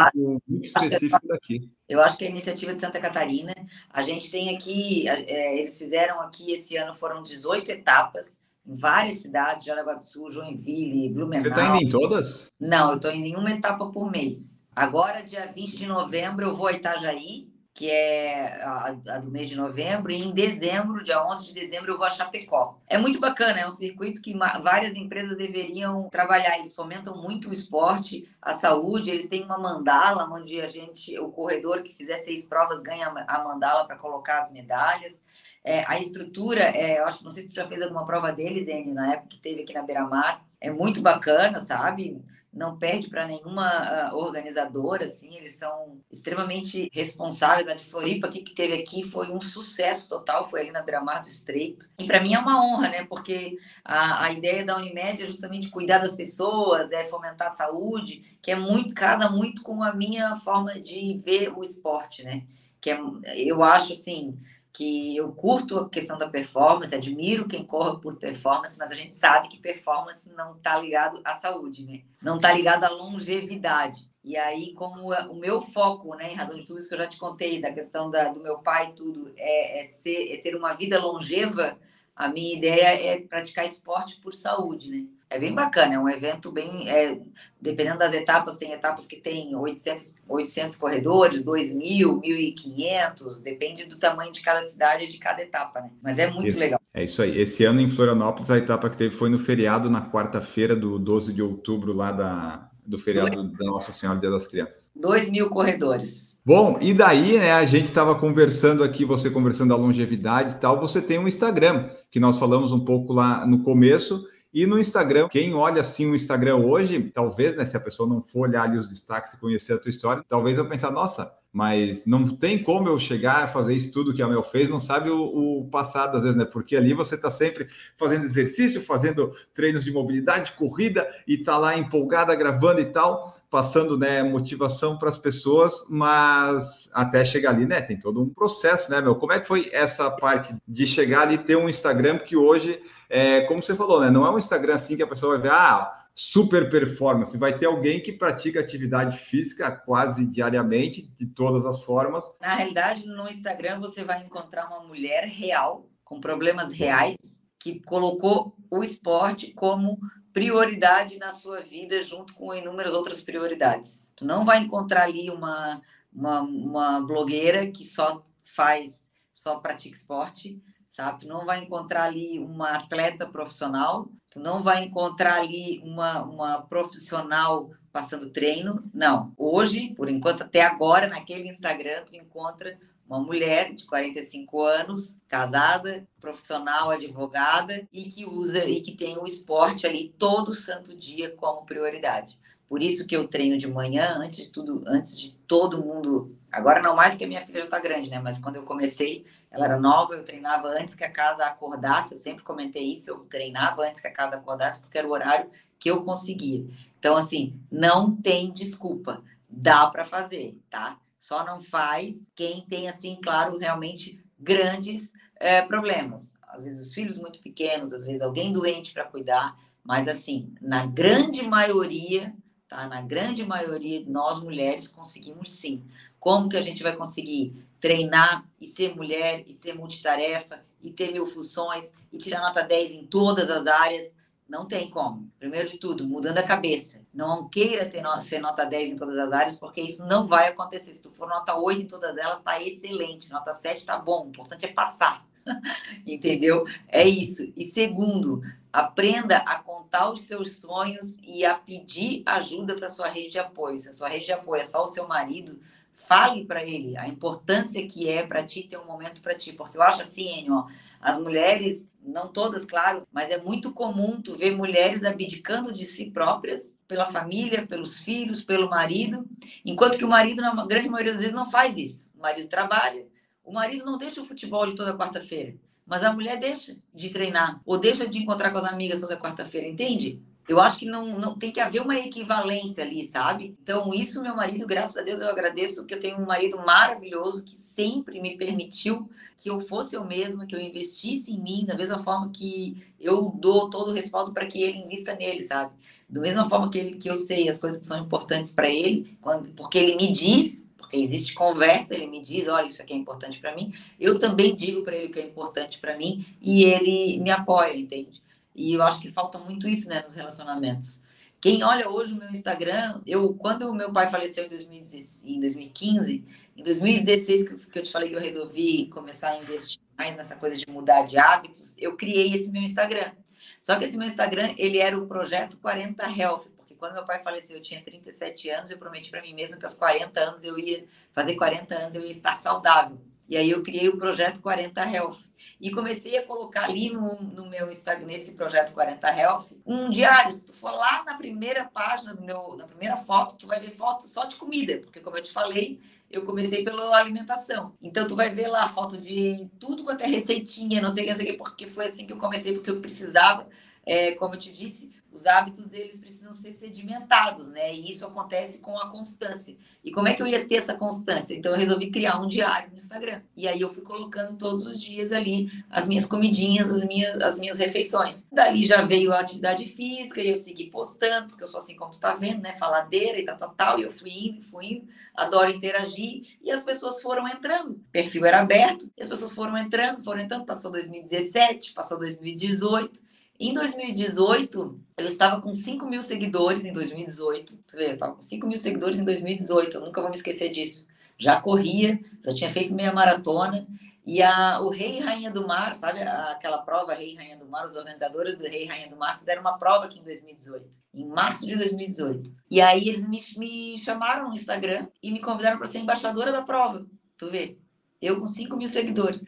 muito específico daqui.
Eu acho que é a iniciativa de Santa Catarina. A gente tem aqui, é, eles fizeram aqui esse ano, foram 18 etapas em várias cidades, Jaraguá do Sul, Joinville, Blumenau.
Você está indo em todas?
Não, eu estou indo em uma etapa por mês. Agora, dia 20 de novembro, eu vou a Itajaí, que é a, a, do mês de novembro, e em dezembro, dia 11 de dezembro, eu vou a Chapecó. É muito bacana, é um circuito que várias empresas deveriam trabalhar. Eles fomentam muito o esporte, a saúde, eles têm uma mandala onde a gente, o corredor que fizer seis provas ganha a mandala para colocar as medalhas. É, a estrutura, é, eu acho, não sei se tu já fez alguma prova deles, Enio, na época que teve aqui na Beira Mar, é muito bacana, sabe? Não perde para nenhuma uh, organizadora, assim, eles são extremamente responsáveis. A de Floripa, que, que teve aqui, foi um sucesso total, foi ali na Beira-Mar do Estreito. E para mim é uma honra, né? Porque a, a ideia da Unimed é justamente cuidar das pessoas, é fomentar a saúde, que é muito, casa muito com a minha forma de ver o esporte, né? Que é, eu acho assim que eu curto a questão da performance, admiro quem corre por performance, mas a gente sabe que performance não está ligado à saúde, né? Não está ligado à longevidade. E aí, como o meu foco, né, em razão de tudo isso que eu já te contei, da questão da, do meu pai e tudo, é, é, ser, é ter uma vida longeva, a minha ideia é praticar esporte por saúde, né? É bem bacana, é um evento bem. É, dependendo das etapas, tem etapas que tem 800, 800 corredores, 2.000, 1.500, depende do tamanho de cada cidade e de cada etapa, né? Mas é muito
Esse,
legal.
É isso aí. Esse ano em Florianópolis, a etapa que teve foi no feriado, na quarta-feira do 12 de outubro, lá da, do feriado Dois... da Nossa Senhora Dia das Crianças.
2 mil corredores.
Bom, e daí, né, a gente estava conversando aqui, você conversando da longevidade e tal, você tem um Instagram, que nós falamos um pouco lá no começo, e no Instagram, quem olha assim o Instagram hoje, talvez, né, se a pessoa não for olhar ali os destaques e conhecer a tua história, talvez eu pensar, nossa, mas não tem como eu chegar a fazer isso tudo que a Mel fez, não sabe o, o passado, às vezes, né? Porque ali você está sempre fazendo exercício, fazendo treinos de mobilidade, corrida, e tá lá empolgada, gravando e tal, passando né, motivação para as pessoas, mas até chegar ali, né? Tem todo um processo, né, meu? Como é que foi essa parte de chegar ali e ter um Instagram que hoje é, como você falou, né? Não é um Instagram assim que a pessoa vai ver, ah, super performance. Vai ter alguém que pratica atividade física quase diariamente, de todas as formas.
Na realidade, no Instagram você vai encontrar uma mulher real, com problemas reais, que colocou o esporte como prioridade na sua vida, junto com inúmeras outras prioridades. Tu não vai encontrar ali uma, uma, uma blogueira que só faz, só pratica esporte sabe? Tu não vai encontrar ali uma atleta profissional, tu não vai encontrar ali uma, uma profissional passando treino, não. Hoje, por enquanto, até agora, naquele Instagram, tu encontra uma mulher de 45 anos, casada, profissional, advogada e que usa e que tem o esporte ali todo santo dia como prioridade. Por isso que eu treino de manhã, antes de tudo, antes de todo mundo. Agora não mais que a minha filha já está grande, né? Mas quando eu comecei, ela era nova, eu treinava antes que a casa acordasse. Eu sempre comentei isso, eu treinava antes que a casa acordasse, porque era o horário que eu conseguia. Então, assim, não tem desculpa. Dá para fazer, tá? Só não faz quem tem, assim, claro, realmente grandes é, problemas. Às vezes os filhos muito pequenos, às vezes alguém doente para cuidar. Mas, assim, na grande maioria, tá? Na grande maioria, nós mulheres conseguimos sim. Como que a gente vai conseguir treinar e ser mulher e ser multitarefa e ter mil funções e tirar nota 10 em todas as áreas? Não tem como. Primeiro de tudo, mudando a cabeça. Não queira ter ser nota 10 em todas as áreas, porque isso não vai acontecer. Se tu for nota 8 em todas elas, tá excelente. Nota 7 tá bom. O importante é passar. [LAUGHS] Entendeu? É isso. E segundo, aprenda a contar os seus sonhos e a pedir ajuda para sua rede de apoio. Se a sua rede de apoio é só o seu marido, fale para ele a importância que é para ti ter um momento para ti, porque eu acho assim, Enio, as mulheres, não todas, claro, mas é muito comum tu ver mulheres abdicando de si próprias pela família, pelos filhos, pelo marido, enquanto que o marido, na grande maioria das vezes, não faz isso. O marido trabalha, o marido não deixa o futebol de toda quarta-feira, mas a mulher deixa de treinar ou deixa de encontrar com as amigas toda quarta-feira, entende? Eu acho que não, não tem que haver uma equivalência ali, sabe? Então, isso, meu marido, graças a Deus, eu agradeço que eu tenho um marido maravilhoso que sempre me permitiu que eu fosse eu mesma, que eu investisse em mim, da mesma forma que eu dou todo o respaldo para que ele invista nele, sabe? Da mesma forma que, ele, que eu sei as coisas que são importantes para ele, quando, porque ele me diz porque existe conversa, ele me diz, olha, isso aqui é importante para mim. Eu também digo para ele o que é importante para mim e ele me apoia, entende? E eu acho que falta muito isso, né, nos relacionamentos. Quem olha hoje o meu Instagram, eu quando o meu pai faleceu em, 2016, em 2015, em 2016 que, eu te falei que eu resolvi começar a investir mais nessa coisa de mudar de hábitos, eu criei esse meu Instagram. Só que esse meu Instagram, ele era o projeto 40 Health, quando meu pai faleceu, eu tinha 37 anos, eu prometi para mim mesma que aos 40 anos eu ia fazer 40 anos, eu ia estar saudável. E aí eu criei o projeto 40 Health. E comecei a colocar ali no, no meu Instagram, nesse projeto 40 Health, um diário. Se tu for lá na primeira página do meu, na primeira foto, tu vai ver foto só de comida, porque como eu te falei, eu comecei pela alimentação. Então tu vai ver lá foto de tudo quanto é receitinha, não sei o que, porque foi assim que eu comecei, porque eu precisava, é, como eu te disse, os hábitos eles precisam ser sedimentados, né? E isso acontece com a constância. E como é que eu ia ter essa constância? Então eu resolvi criar um diário no Instagram. E aí eu fui colocando todos os dias ali as minhas comidinhas, as minhas, as minhas refeições. Dali já veio a atividade física e eu segui postando, porque eu sou assim como tu tá vendo, né? Faladeira e tal, tal, tal. E eu fui indo, fui indo, adoro interagir. E as pessoas foram entrando. O perfil era aberto, e as pessoas foram entrando, foram entrando. Passou 2017, passou 2018. Em 2018, eu estava com 5 mil seguidores em 2018. Tu vê, eu estava com 5 mil seguidores em 2018. Eu nunca vou me esquecer disso. Já corria, já tinha feito meia maratona. E a, o Rei e Rainha do Mar, sabe aquela prova Rei e Rainha do Mar? Os organizadores do Rei e Rainha do Mar fizeram uma prova aqui em 2018, em março de 2018. E aí eles me, me chamaram no Instagram e me convidaram para ser embaixadora da prova. Tu vê? Eu com 5 mil seguidores.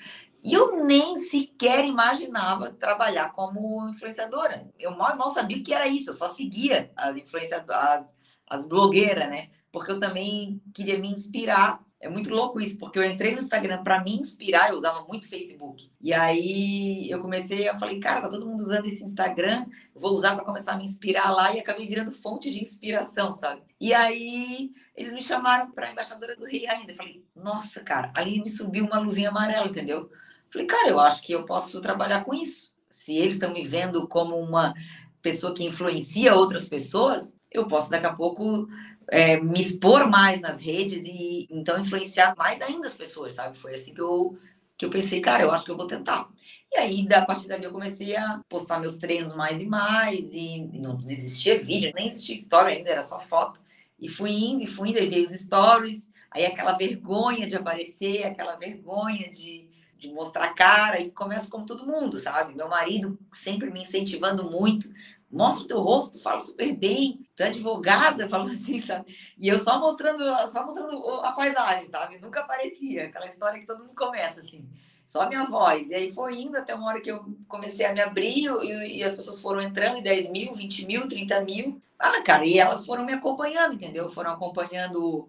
E eu nem sequer imaginava trabalhar como influenciadora. Eu mal mal sabia o que era isso, eu só seguia as influenciadoras, as, as blogueiras, né? Porque eu também queria me inspirar. É muito louco isso, porque eu entrei no Instagram para me inspirar, eu usava muito Facebook. E aí eu comecei, eu falei, cara, tá todo mundo usando esse Instagram, vou usar para começar a me inspirar lá e acabei virando fonte de inspiração, sabe? E aí eles me chamaram para embaixadora do Rei ainda. Eu falei, nossa, cara, ali me subiu uma luzinha amarela, entendeu? Falei, cara, eu acho que eu posso trabalhar com isso. Se eles estão me vendo como uma pessoa que influencia outras pessoas, eu posso daqui a pouco é, me expor mais nas redes e então influenciar mais ainda as pessoas, sabe? Foi assim que eu que eu pensei, cara, eu acho que eu vou tentar. E aí, a partir dali, eu comecei a postar meus treinos mais e mais, e não, existia vídeo, nem existia história ainda, era só foto. E fui indo, e fui indo, aí veio os stories, aí aquela vergonha de aparecer, aquela vergonha de, de mostrar cara e começa como todo mundo, sabe? Meu marido sempre me incentivando muito. Mostra o teu rosto, fala super bem. Tu é advogada, [LAUGHS] fala assim, sabe? E eu só mostrando, só mostrando a paisagem, sabe? Nunca aparecia aquela história que todo mundo começa assim. Só a minha voz. E aí foi indo até uma hora que eu comecei a me abrir e, e as pessoas foram entrando em 10 mil, 20 mil, 30 mil. Ah, cara, e elas foram me acompanhando, entendeu? Foram acompanhando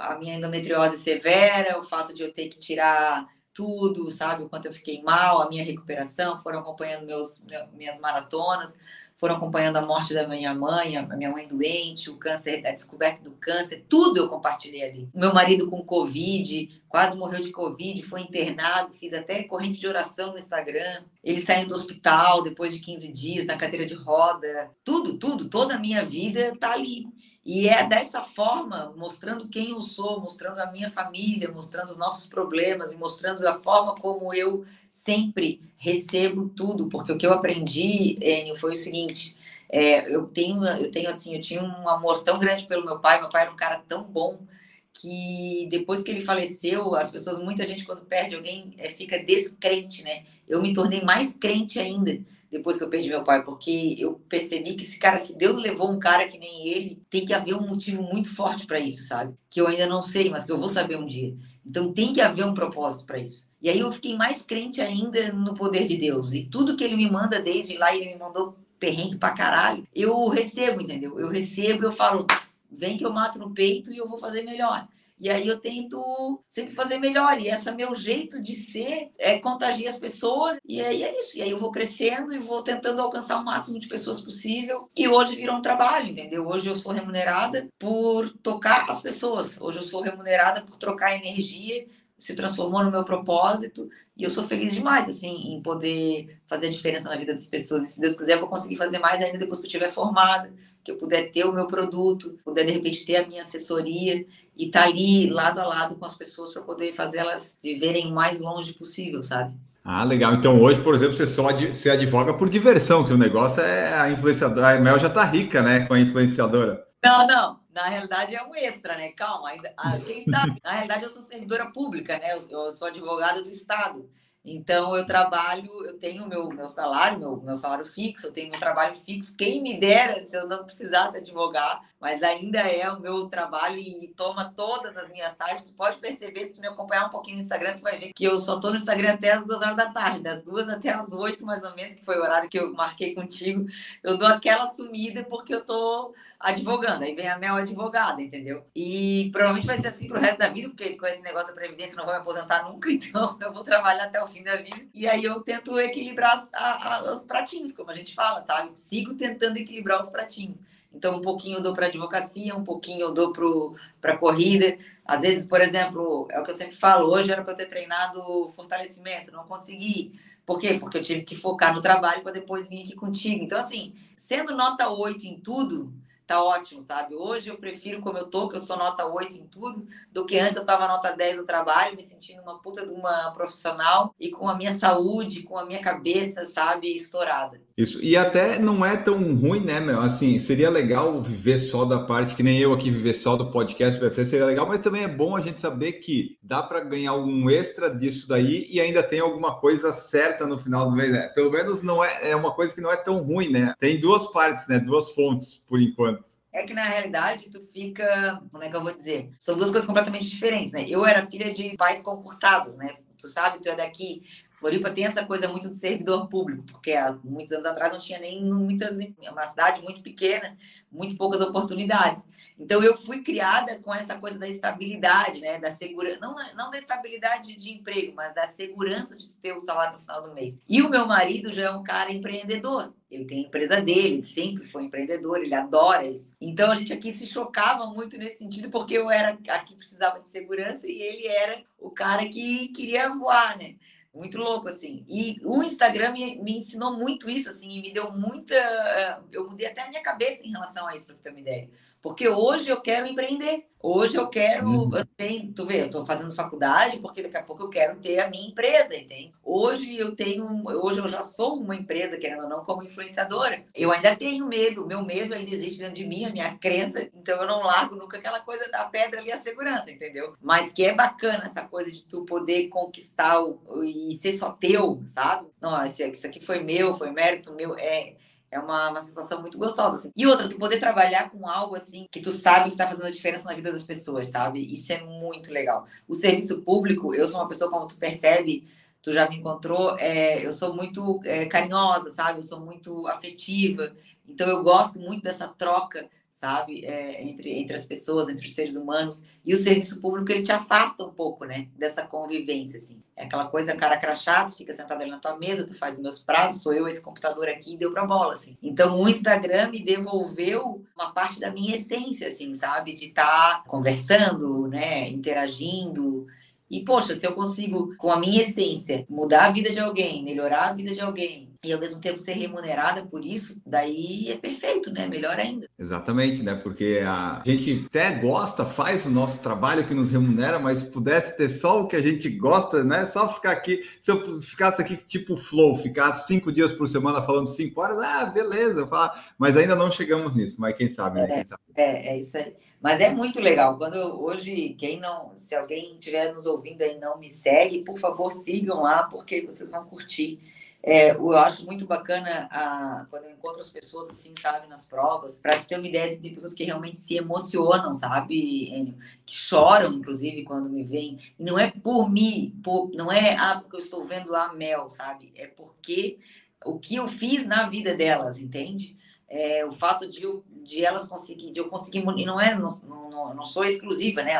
a minha endometriose severa, o fato de eu ter que tirar tudo, sabe? O quanto eu fiquei mal, a minha recuperação, foram acompanhando meus, minhas maratonas, foram acompanhando a morte da minha mãe, a minha mãe doente, o câncer, a descoberta do câncer, tudo eu compartilhei ali. Meu marido com Covid, quase morreu de Covid, foi internado, fiz até corrente de oração no Instagram. Ele saindo do hospital depois de 15 dias, na cadeira de roda. Tudo, tudo, toda a minha vida tá ali. E é dessa forma, mostrando quem eu sou, mostrando a minha família, mostrando os nossos problemas e mostrando a forma como eu sempre recebo tudo, porque o que eu aprendi, Enio, foi o seguinte: é, eu tenho, eu tenho assim, eu tinha um amor tão grande pelo meu pai, meu pai era um cara tão bom que depois que ele faleceu, as pessoas, muita gente quando perde alguém é, fica descrente, né? Eu me tornei mais crente ainda depois que eu perdi meu pai, porque eu percebi que esse cara, se Deus levou um cara que nem ele, tem que haver um motivo muito forte para isso, sabe? Que eu ainda não sei, mas que eu vou saber um dia. Então tem que haver um propósito para isso. E aí eu fiquei mais crente ainda no poder de Deus. E tudo que ele me manda desde lá, ele me mandou perrengue pra caralho, eu recebo, entendeu? Eu recebo, eu falo, vem que eu mato no peito e eu vou fazer melhor. E aí eu tento sempre fazer melhor. E esse meu jeito de ser é contagiar as pessoas. E aí é isso. E aí eu vou crescendo e vou tentando alcançar o máximo de pessoas possível. E hoje virou um trabalho, entendeu? Hoje eu sou remunerada por tocar as pessoas. Hoje eu sou remunerada por trocar energia se transformou no meu propósito e eu sou feliz demais assim em poder fazer a diferença na vida das pessoas e se Deus quiser eu vou conseguir fazer mais ainda depois que eu estiver formada que eu puder ter o meu produto puder de repente ter a minha assessoria e estar tá ali lado a lado com as pessoas para poder fazer elas viverem o mais longe possível sabe
ah, legal. Então hoje, por exemplo, você só ad, você advoga por diversão, que o negócio é a influenciadora. A Mel já tá rica, né, com a influenciadora.
Não, não. Na realidade é um extra, né? Calma, ainda, ah, quem sabe? Na realidade eu sou servidora pública, né? Eu, eu sou advogada do Estado. Então eu trabalho, eu tenho meu meu salário, meu, meu salário fixo, eu tenho meu trabalho fixo. Quem me dera se eu não precisasse advogar, mas ainda é o meu trabalho e toma todas as minhas tardes. Tu pode perceber se tu me acompanhar um pouquinho no Instagram, tu vai ver que eu só tô no Instagram até as duas horas da tarde, das duas até as oito mais ou menos, que foi o horário que eu marquei contigo. Eu dou aquela sumida porque eu tô advogando. Aí vem a Mel advogada, entendeu? E provavelmente vai ser assim pro resto da vida, porque com esse negócio da Previdência eu não vou me aposentar nunca, [LAUGHS] então eu vou trabalhar até o fim da vida. E aí eu tento equilibrar a, a, os pratinhos, como a gente fala, sabe? Sigo tentando equilibrar os pratinhos. Então, um pouquinho eu dou para advocacia, um pouquinho eu dou para corrida. Às vezes, por exemplo, é o que eu sempre falo, hoje era para eu ter treinado fortalecimento, não consegui. Por quê? Porque eu tive que focar no trabalho para depois vir aqui contigo. Então, assim, sendo nota 8 em tudo, tá ótimo, sabe? Hoje eu prefiro como eu tô, que eu sou nota 8 em tudo, do que antes eu tava nota 10 no trabalho, me sentindo uma puta de uma profissional e com a minha saúde, com a minha cabeça, sabe, estourada.
Isso, e até não é tão ruim, né, meu? Assim, seria legal viver só da parte, que nem eu aqui viver só do podcast PFC, seria legal, mas também é bom a gente saber que dá para ganhar algum extra disso daí e ainda tem alguma coisa certa no final do mês, né? Pelo menos não é, é uma coisa que não é tão ruim, né? Tem duas partes, né? Duas fontes, por enquanto.
É que na realidade tu fica, como é que eu vou dizer? São duas coisas completamente diferentes, né? Eu era filha de pais concursados, né? Tu sabe, tu é daqui, Floripa tem essa coisa muito de servidor público, porque há muitos anos atrás não tinha nem muitas, uma cidade muito pequena, muito poucas oportunidades. Então eu fui criada com essa coisa da estabilidade, né, da segurança, não, não da estabilidade de emprego, mas da segurança de ter o salário no final do mês. E o meu marido já é um cara empreendedor. Ele tem a empresa dele, ele sempre foi empreendedor, ele adora isso. Então a gente aqui se chocava muito nesse sentido, porque eu era aqui precisava de segurança e ele era o cara que queria voar, né? Muito louco, assim. E o Instagram me, me ensinou muito isso, assim, e me deu muita. Eu mudei até a minha cabeça em relação a isso, para ter uma ideia. Porque hoje eu quero empreender. Hoje eu quero. Uhum. Eu tenho, tu vê, eu estou fazendo faculdade porque daqui a pouco eu quero ter a minha empresa, entende? Hoje eu tenho. Hoje eu já sou uma empresa, querendo ou não, como influenciadora. Eu ainda tenho medo, meu medo ainda existe dentro de mim, a minha crença, então eu não largo nunca aquela coisa da pedra ali, a segurança, entendeu? Mas que é bacana essa coisa de tu poder conquistar o, e ser só teu, sabe? Não, isso aqui foi meu, foi mérito meu. É é uma, uma sensação muito gostosa, assim. E outra, tu poder trabalhar com algo, assim, que tu sabe que tá fazendo a diferença na vida das pessoas, sabe? Isso é muito legal. O serviço público, eu sou uma pessoa, como tu percebe, tu já me encontrou, é, eu sou muito é, carinhosa, sabe? Eu sou muito afetiva. Então, eu gosto muito dessa troca sabe, é, entre, entre as pessoas, entre os seres humanos, e o serviço público ele te afasta um pouco, né, dessa convivência, assim. É aquela coisa, cara crachado, fica sentado ali na tua mesa, tu faz os meus prazos, sou eu esse computador aqui, e deu pra bola, assim. Então, o Instagram me devolveu uma parte da minha essência, assim, sabe, de estar tá conversando, né, interagindo, e, poxa, se eu consigo, com a minha essência, mudar a vida de alguém, melhorar a vida de alguém, e ao mesmo tempo ser remunerada por isso, daí é perfeito, né? Melhor ainda.
Exatamente, né? Porque a gente até gosta, faz o nosso trabalho que nos remunera, mas se pudesse ter só o que a gente gosta, né? Só ficar aqui, se eu ficasse aqui tipo flow, ficar cinco dias por semana falando cinco horas, ah, beleza, falar, mas ainda não chegamos nisso, mas quem sabe, né?
É,
quem sabe.
é, é isso aí. Mas é muito legal. Quando eu, hoje, quem não, se alguém estiver nos ouvindo aí não me segue, por favor, sigam lá, porque vocês vão curtir é, eu acho muito bacana a, quando eu encontro as pessoas assim, sabe, nas provas, para ter uma ideia de pessoas que realmente se emocionam, sabe, Enio? Que choram, inclusive, quando me veem. Não é por mim, por, não é ah, porque eu estou vendo a Mel, sabe? É porque o que eu fiz na vida delas, entende? É, o fato de, eu, de elas conseguir, de eu conseguir, não é, não, não, não sou exclusiva né?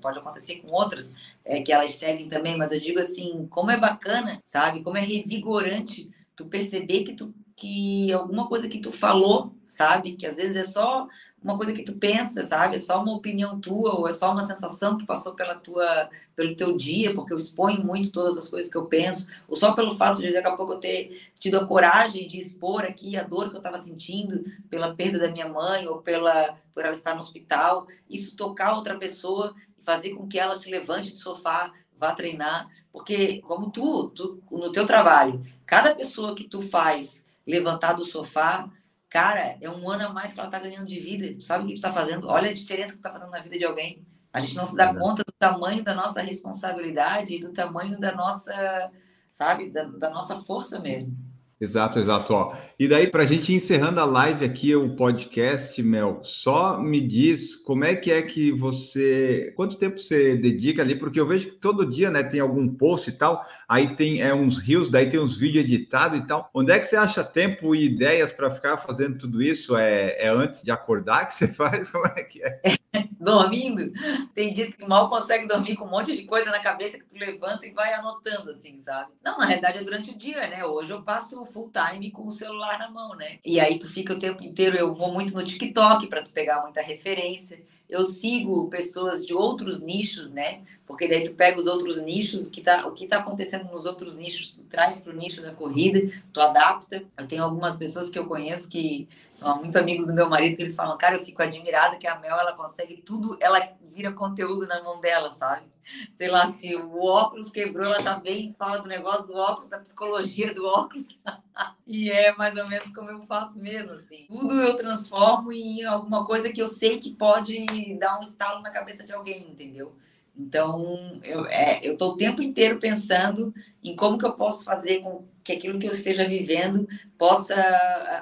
pode acontecer com outras é, que elas seguem também, mas eu digo assim, como é bacana, sabe? Como é revigorante tu perceber que tu que alguma coisa que tu falou, sabe? Que às vezes é só uma coisa que tu pensa, sabe? É só uma opinião tua ou é só uma sensação que passou pela tua, pelo teu dia, porque eu exponho muito todas as coisas que eu penso, ou só pelo fato de daqui a pouco eu ter tido a coragem de expor aqui a dor que eu estava sentindo pela perda da minha mãe ou pela por ela estar no hospital, isso tocar outra pessoa e fazer com que ela se levante do sofá, vá treinar, porque como tu, tu no teu trabalho, cada pessoa que tu faz levantar do sofá Cara, é um ano a mais que ela tá ganhando de vida. Tu sabe o que tu tá fazendo? Olha a diferença que tu tá fazendo na vida de alguém. A gente não se dá conta do tamanho da nossa responsabilidade e do tamanho da nossa, sabe? Da, da nossa força mesmo.
Exato, exato. Ó. E daí, para a gente encerrando a live aqui, o podcast, Mel, só me diz como é que é que você. Quanto tempo você dedica ali? Porque eu vejo que todo dia né, tem algum post e tal, aí tem é, uns rios, daí tem uns vídeos editados e tal. Onde é que você acha tempo e ideias para ficar fazendo tudo isso? É, é antes de acordar que você [LAUGHS] faz? Como é que é? [LAUGHS]
dormindo. Tem dias que tu mal consegue dormir com um monte de coisa na cabeça que tu levanta e vai anotando, assim, sabe? Não, na realidade é durante o dia, né? Hoje eu passo full time com o celular na mão, né? E aí tu fica o tempo inteiro, eu vou muito no TikTok para tu pegar muita referência eu sigo pessoas de outros nichos, né? Porque daí tu pega os outros nichos, o que tá, o que tá acontecendo nos outros nichos, tu traz para o nicho da corrida, tu adapta. Eu tenho algumas pessoas que eu conheço que são muito amigos do meu marido, que eles falam, cara, eu fico admirada que a Mel, ela consegue tudo, ela vira conteúdo na mão dela, sabe? Sei lá, se o óculos quebrou, ela tá bem, fala do negócio do óculos, da psicologia do óculos. [LAUGHS] e é mais ou menos como eu faço mesmo, assim. Tudo eu transformo em alguma coisa que eu sei que pode dar um estalo na cabeça de alguém, entendeu? Então, eu é, estou o tempo inteiro pensando em como que eu posso fazer com que aquilo que eu esteja vivendo possa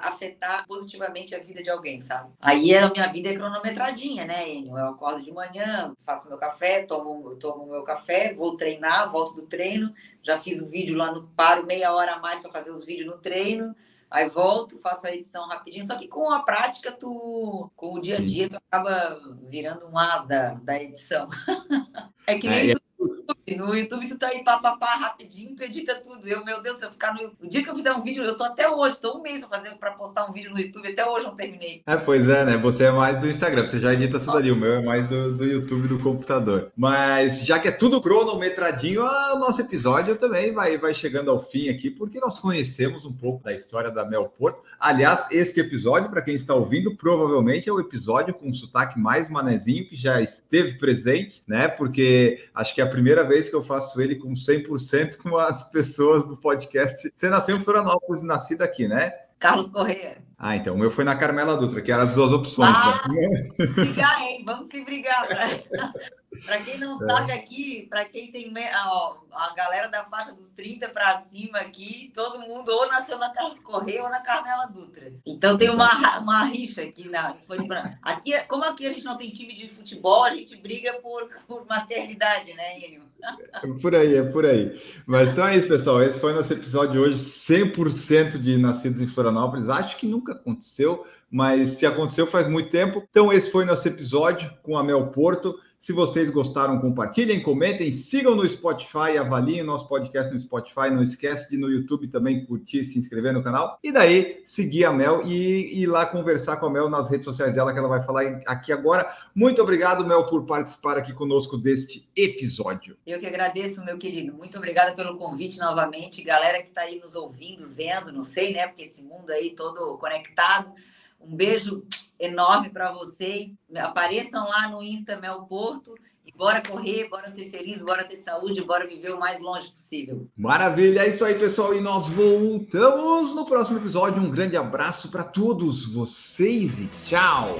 afetar positivamente a vida de alguém, sabe? Aí a minha vida é cronometradinha, né, Enio? Eu acordo de manhã, faço meu café, tomo, tomo meu café, vou treinar, volto do treino, já fiz o vídeo lá no paro meia hora a mais para fazer os vídeos no treino, Aí volto, faço a edição rapidinho. Só que com a prática, tu, com o dia a dia, tu acaba virando um as da, da edição. [LAUGHS] é que nem é, tu no YouTube tu tá aí papapá rapidinho, tu edita tudo. Eu, meu Deus, se eu ficar no O dia que eu fizer um vídeo, eu tô até hoje, tô um mês pra fazer para postar um vídeo no YouTube, até hoje não terminei.
É, pois é, né? Você é mais do Instagram, você já edita tudo ali. O meu é mais do, do YouTube do computador. Mas já que é tudo cronometradinho, o nosso episódio também vai, vai chegando ao fim aqui, porque nós conhecemos um pouco da história da Mel. Aliás, este episódio, para quem está ouvindo, provavelmente é o episódio com o sotaque mais manezinho que já esteve presente, né? Porque acho que é a primeira vez que eu faço ele com 100% [LAUGHS] com as pessoas do podcast. Você nasceu em Florianópolis e nascido aqui, né?
Carlos Correia.
Ah, então o meu foi na Carmela Dutra, que eram as duas opções.
Ah, né? [LAUGHS] brigar, hein? Vamos se brigar. Para quem não é. sabe aqui, para quem tem ó, a galera da faixa dos 30 para cima aqui, todo mundo ou nasceu na Carlos Correia ou na Carmela Dutra. Então tem uma, uma rixa aqui na aqui Como aqui a gente não tem time de futebol, a gente briga por, por maternidade, né, Enio?
É por aí, é por aí. Mas então é isso, pessoal. Esse foi nosso episódio hoje, 100% de nascidos em Florianópolis. Acho que nunca aconteceu, mas se aconteceu faz muito tempo. Então esse foi nosso episódio com a Mel Porto. Se vocês gostaram, compartilhem, comentem, sigam no Spotify, avaliem nosso podcast no Spotify. Não esquece de no YouTube também curtir, se inscrever no canal. E daí, seguir a Mel e ir lá conversar com a Mel nas redes sociais dela, que ela vai falar aqui agora. Muito obrigado, Mel, por participar aqui conosco deste episódio.
Eu que agradeço, meu querido. Muito obrigada pelo convite novamente. Galera que está aí nos ouvindo, vendo, não sei, né? Porque esse mundo aí todo conectado. Um beijo enorme para vocês. Apareçam lá no Insta Mel Porto. E bora correr, bora ser feliz, bora ter saúde, bora viver o mais longe possível.
Maravilha, é isso aí, pessoal. E nós voltamos no próximo episódio. Um grande abraço para todos vocês e tchau!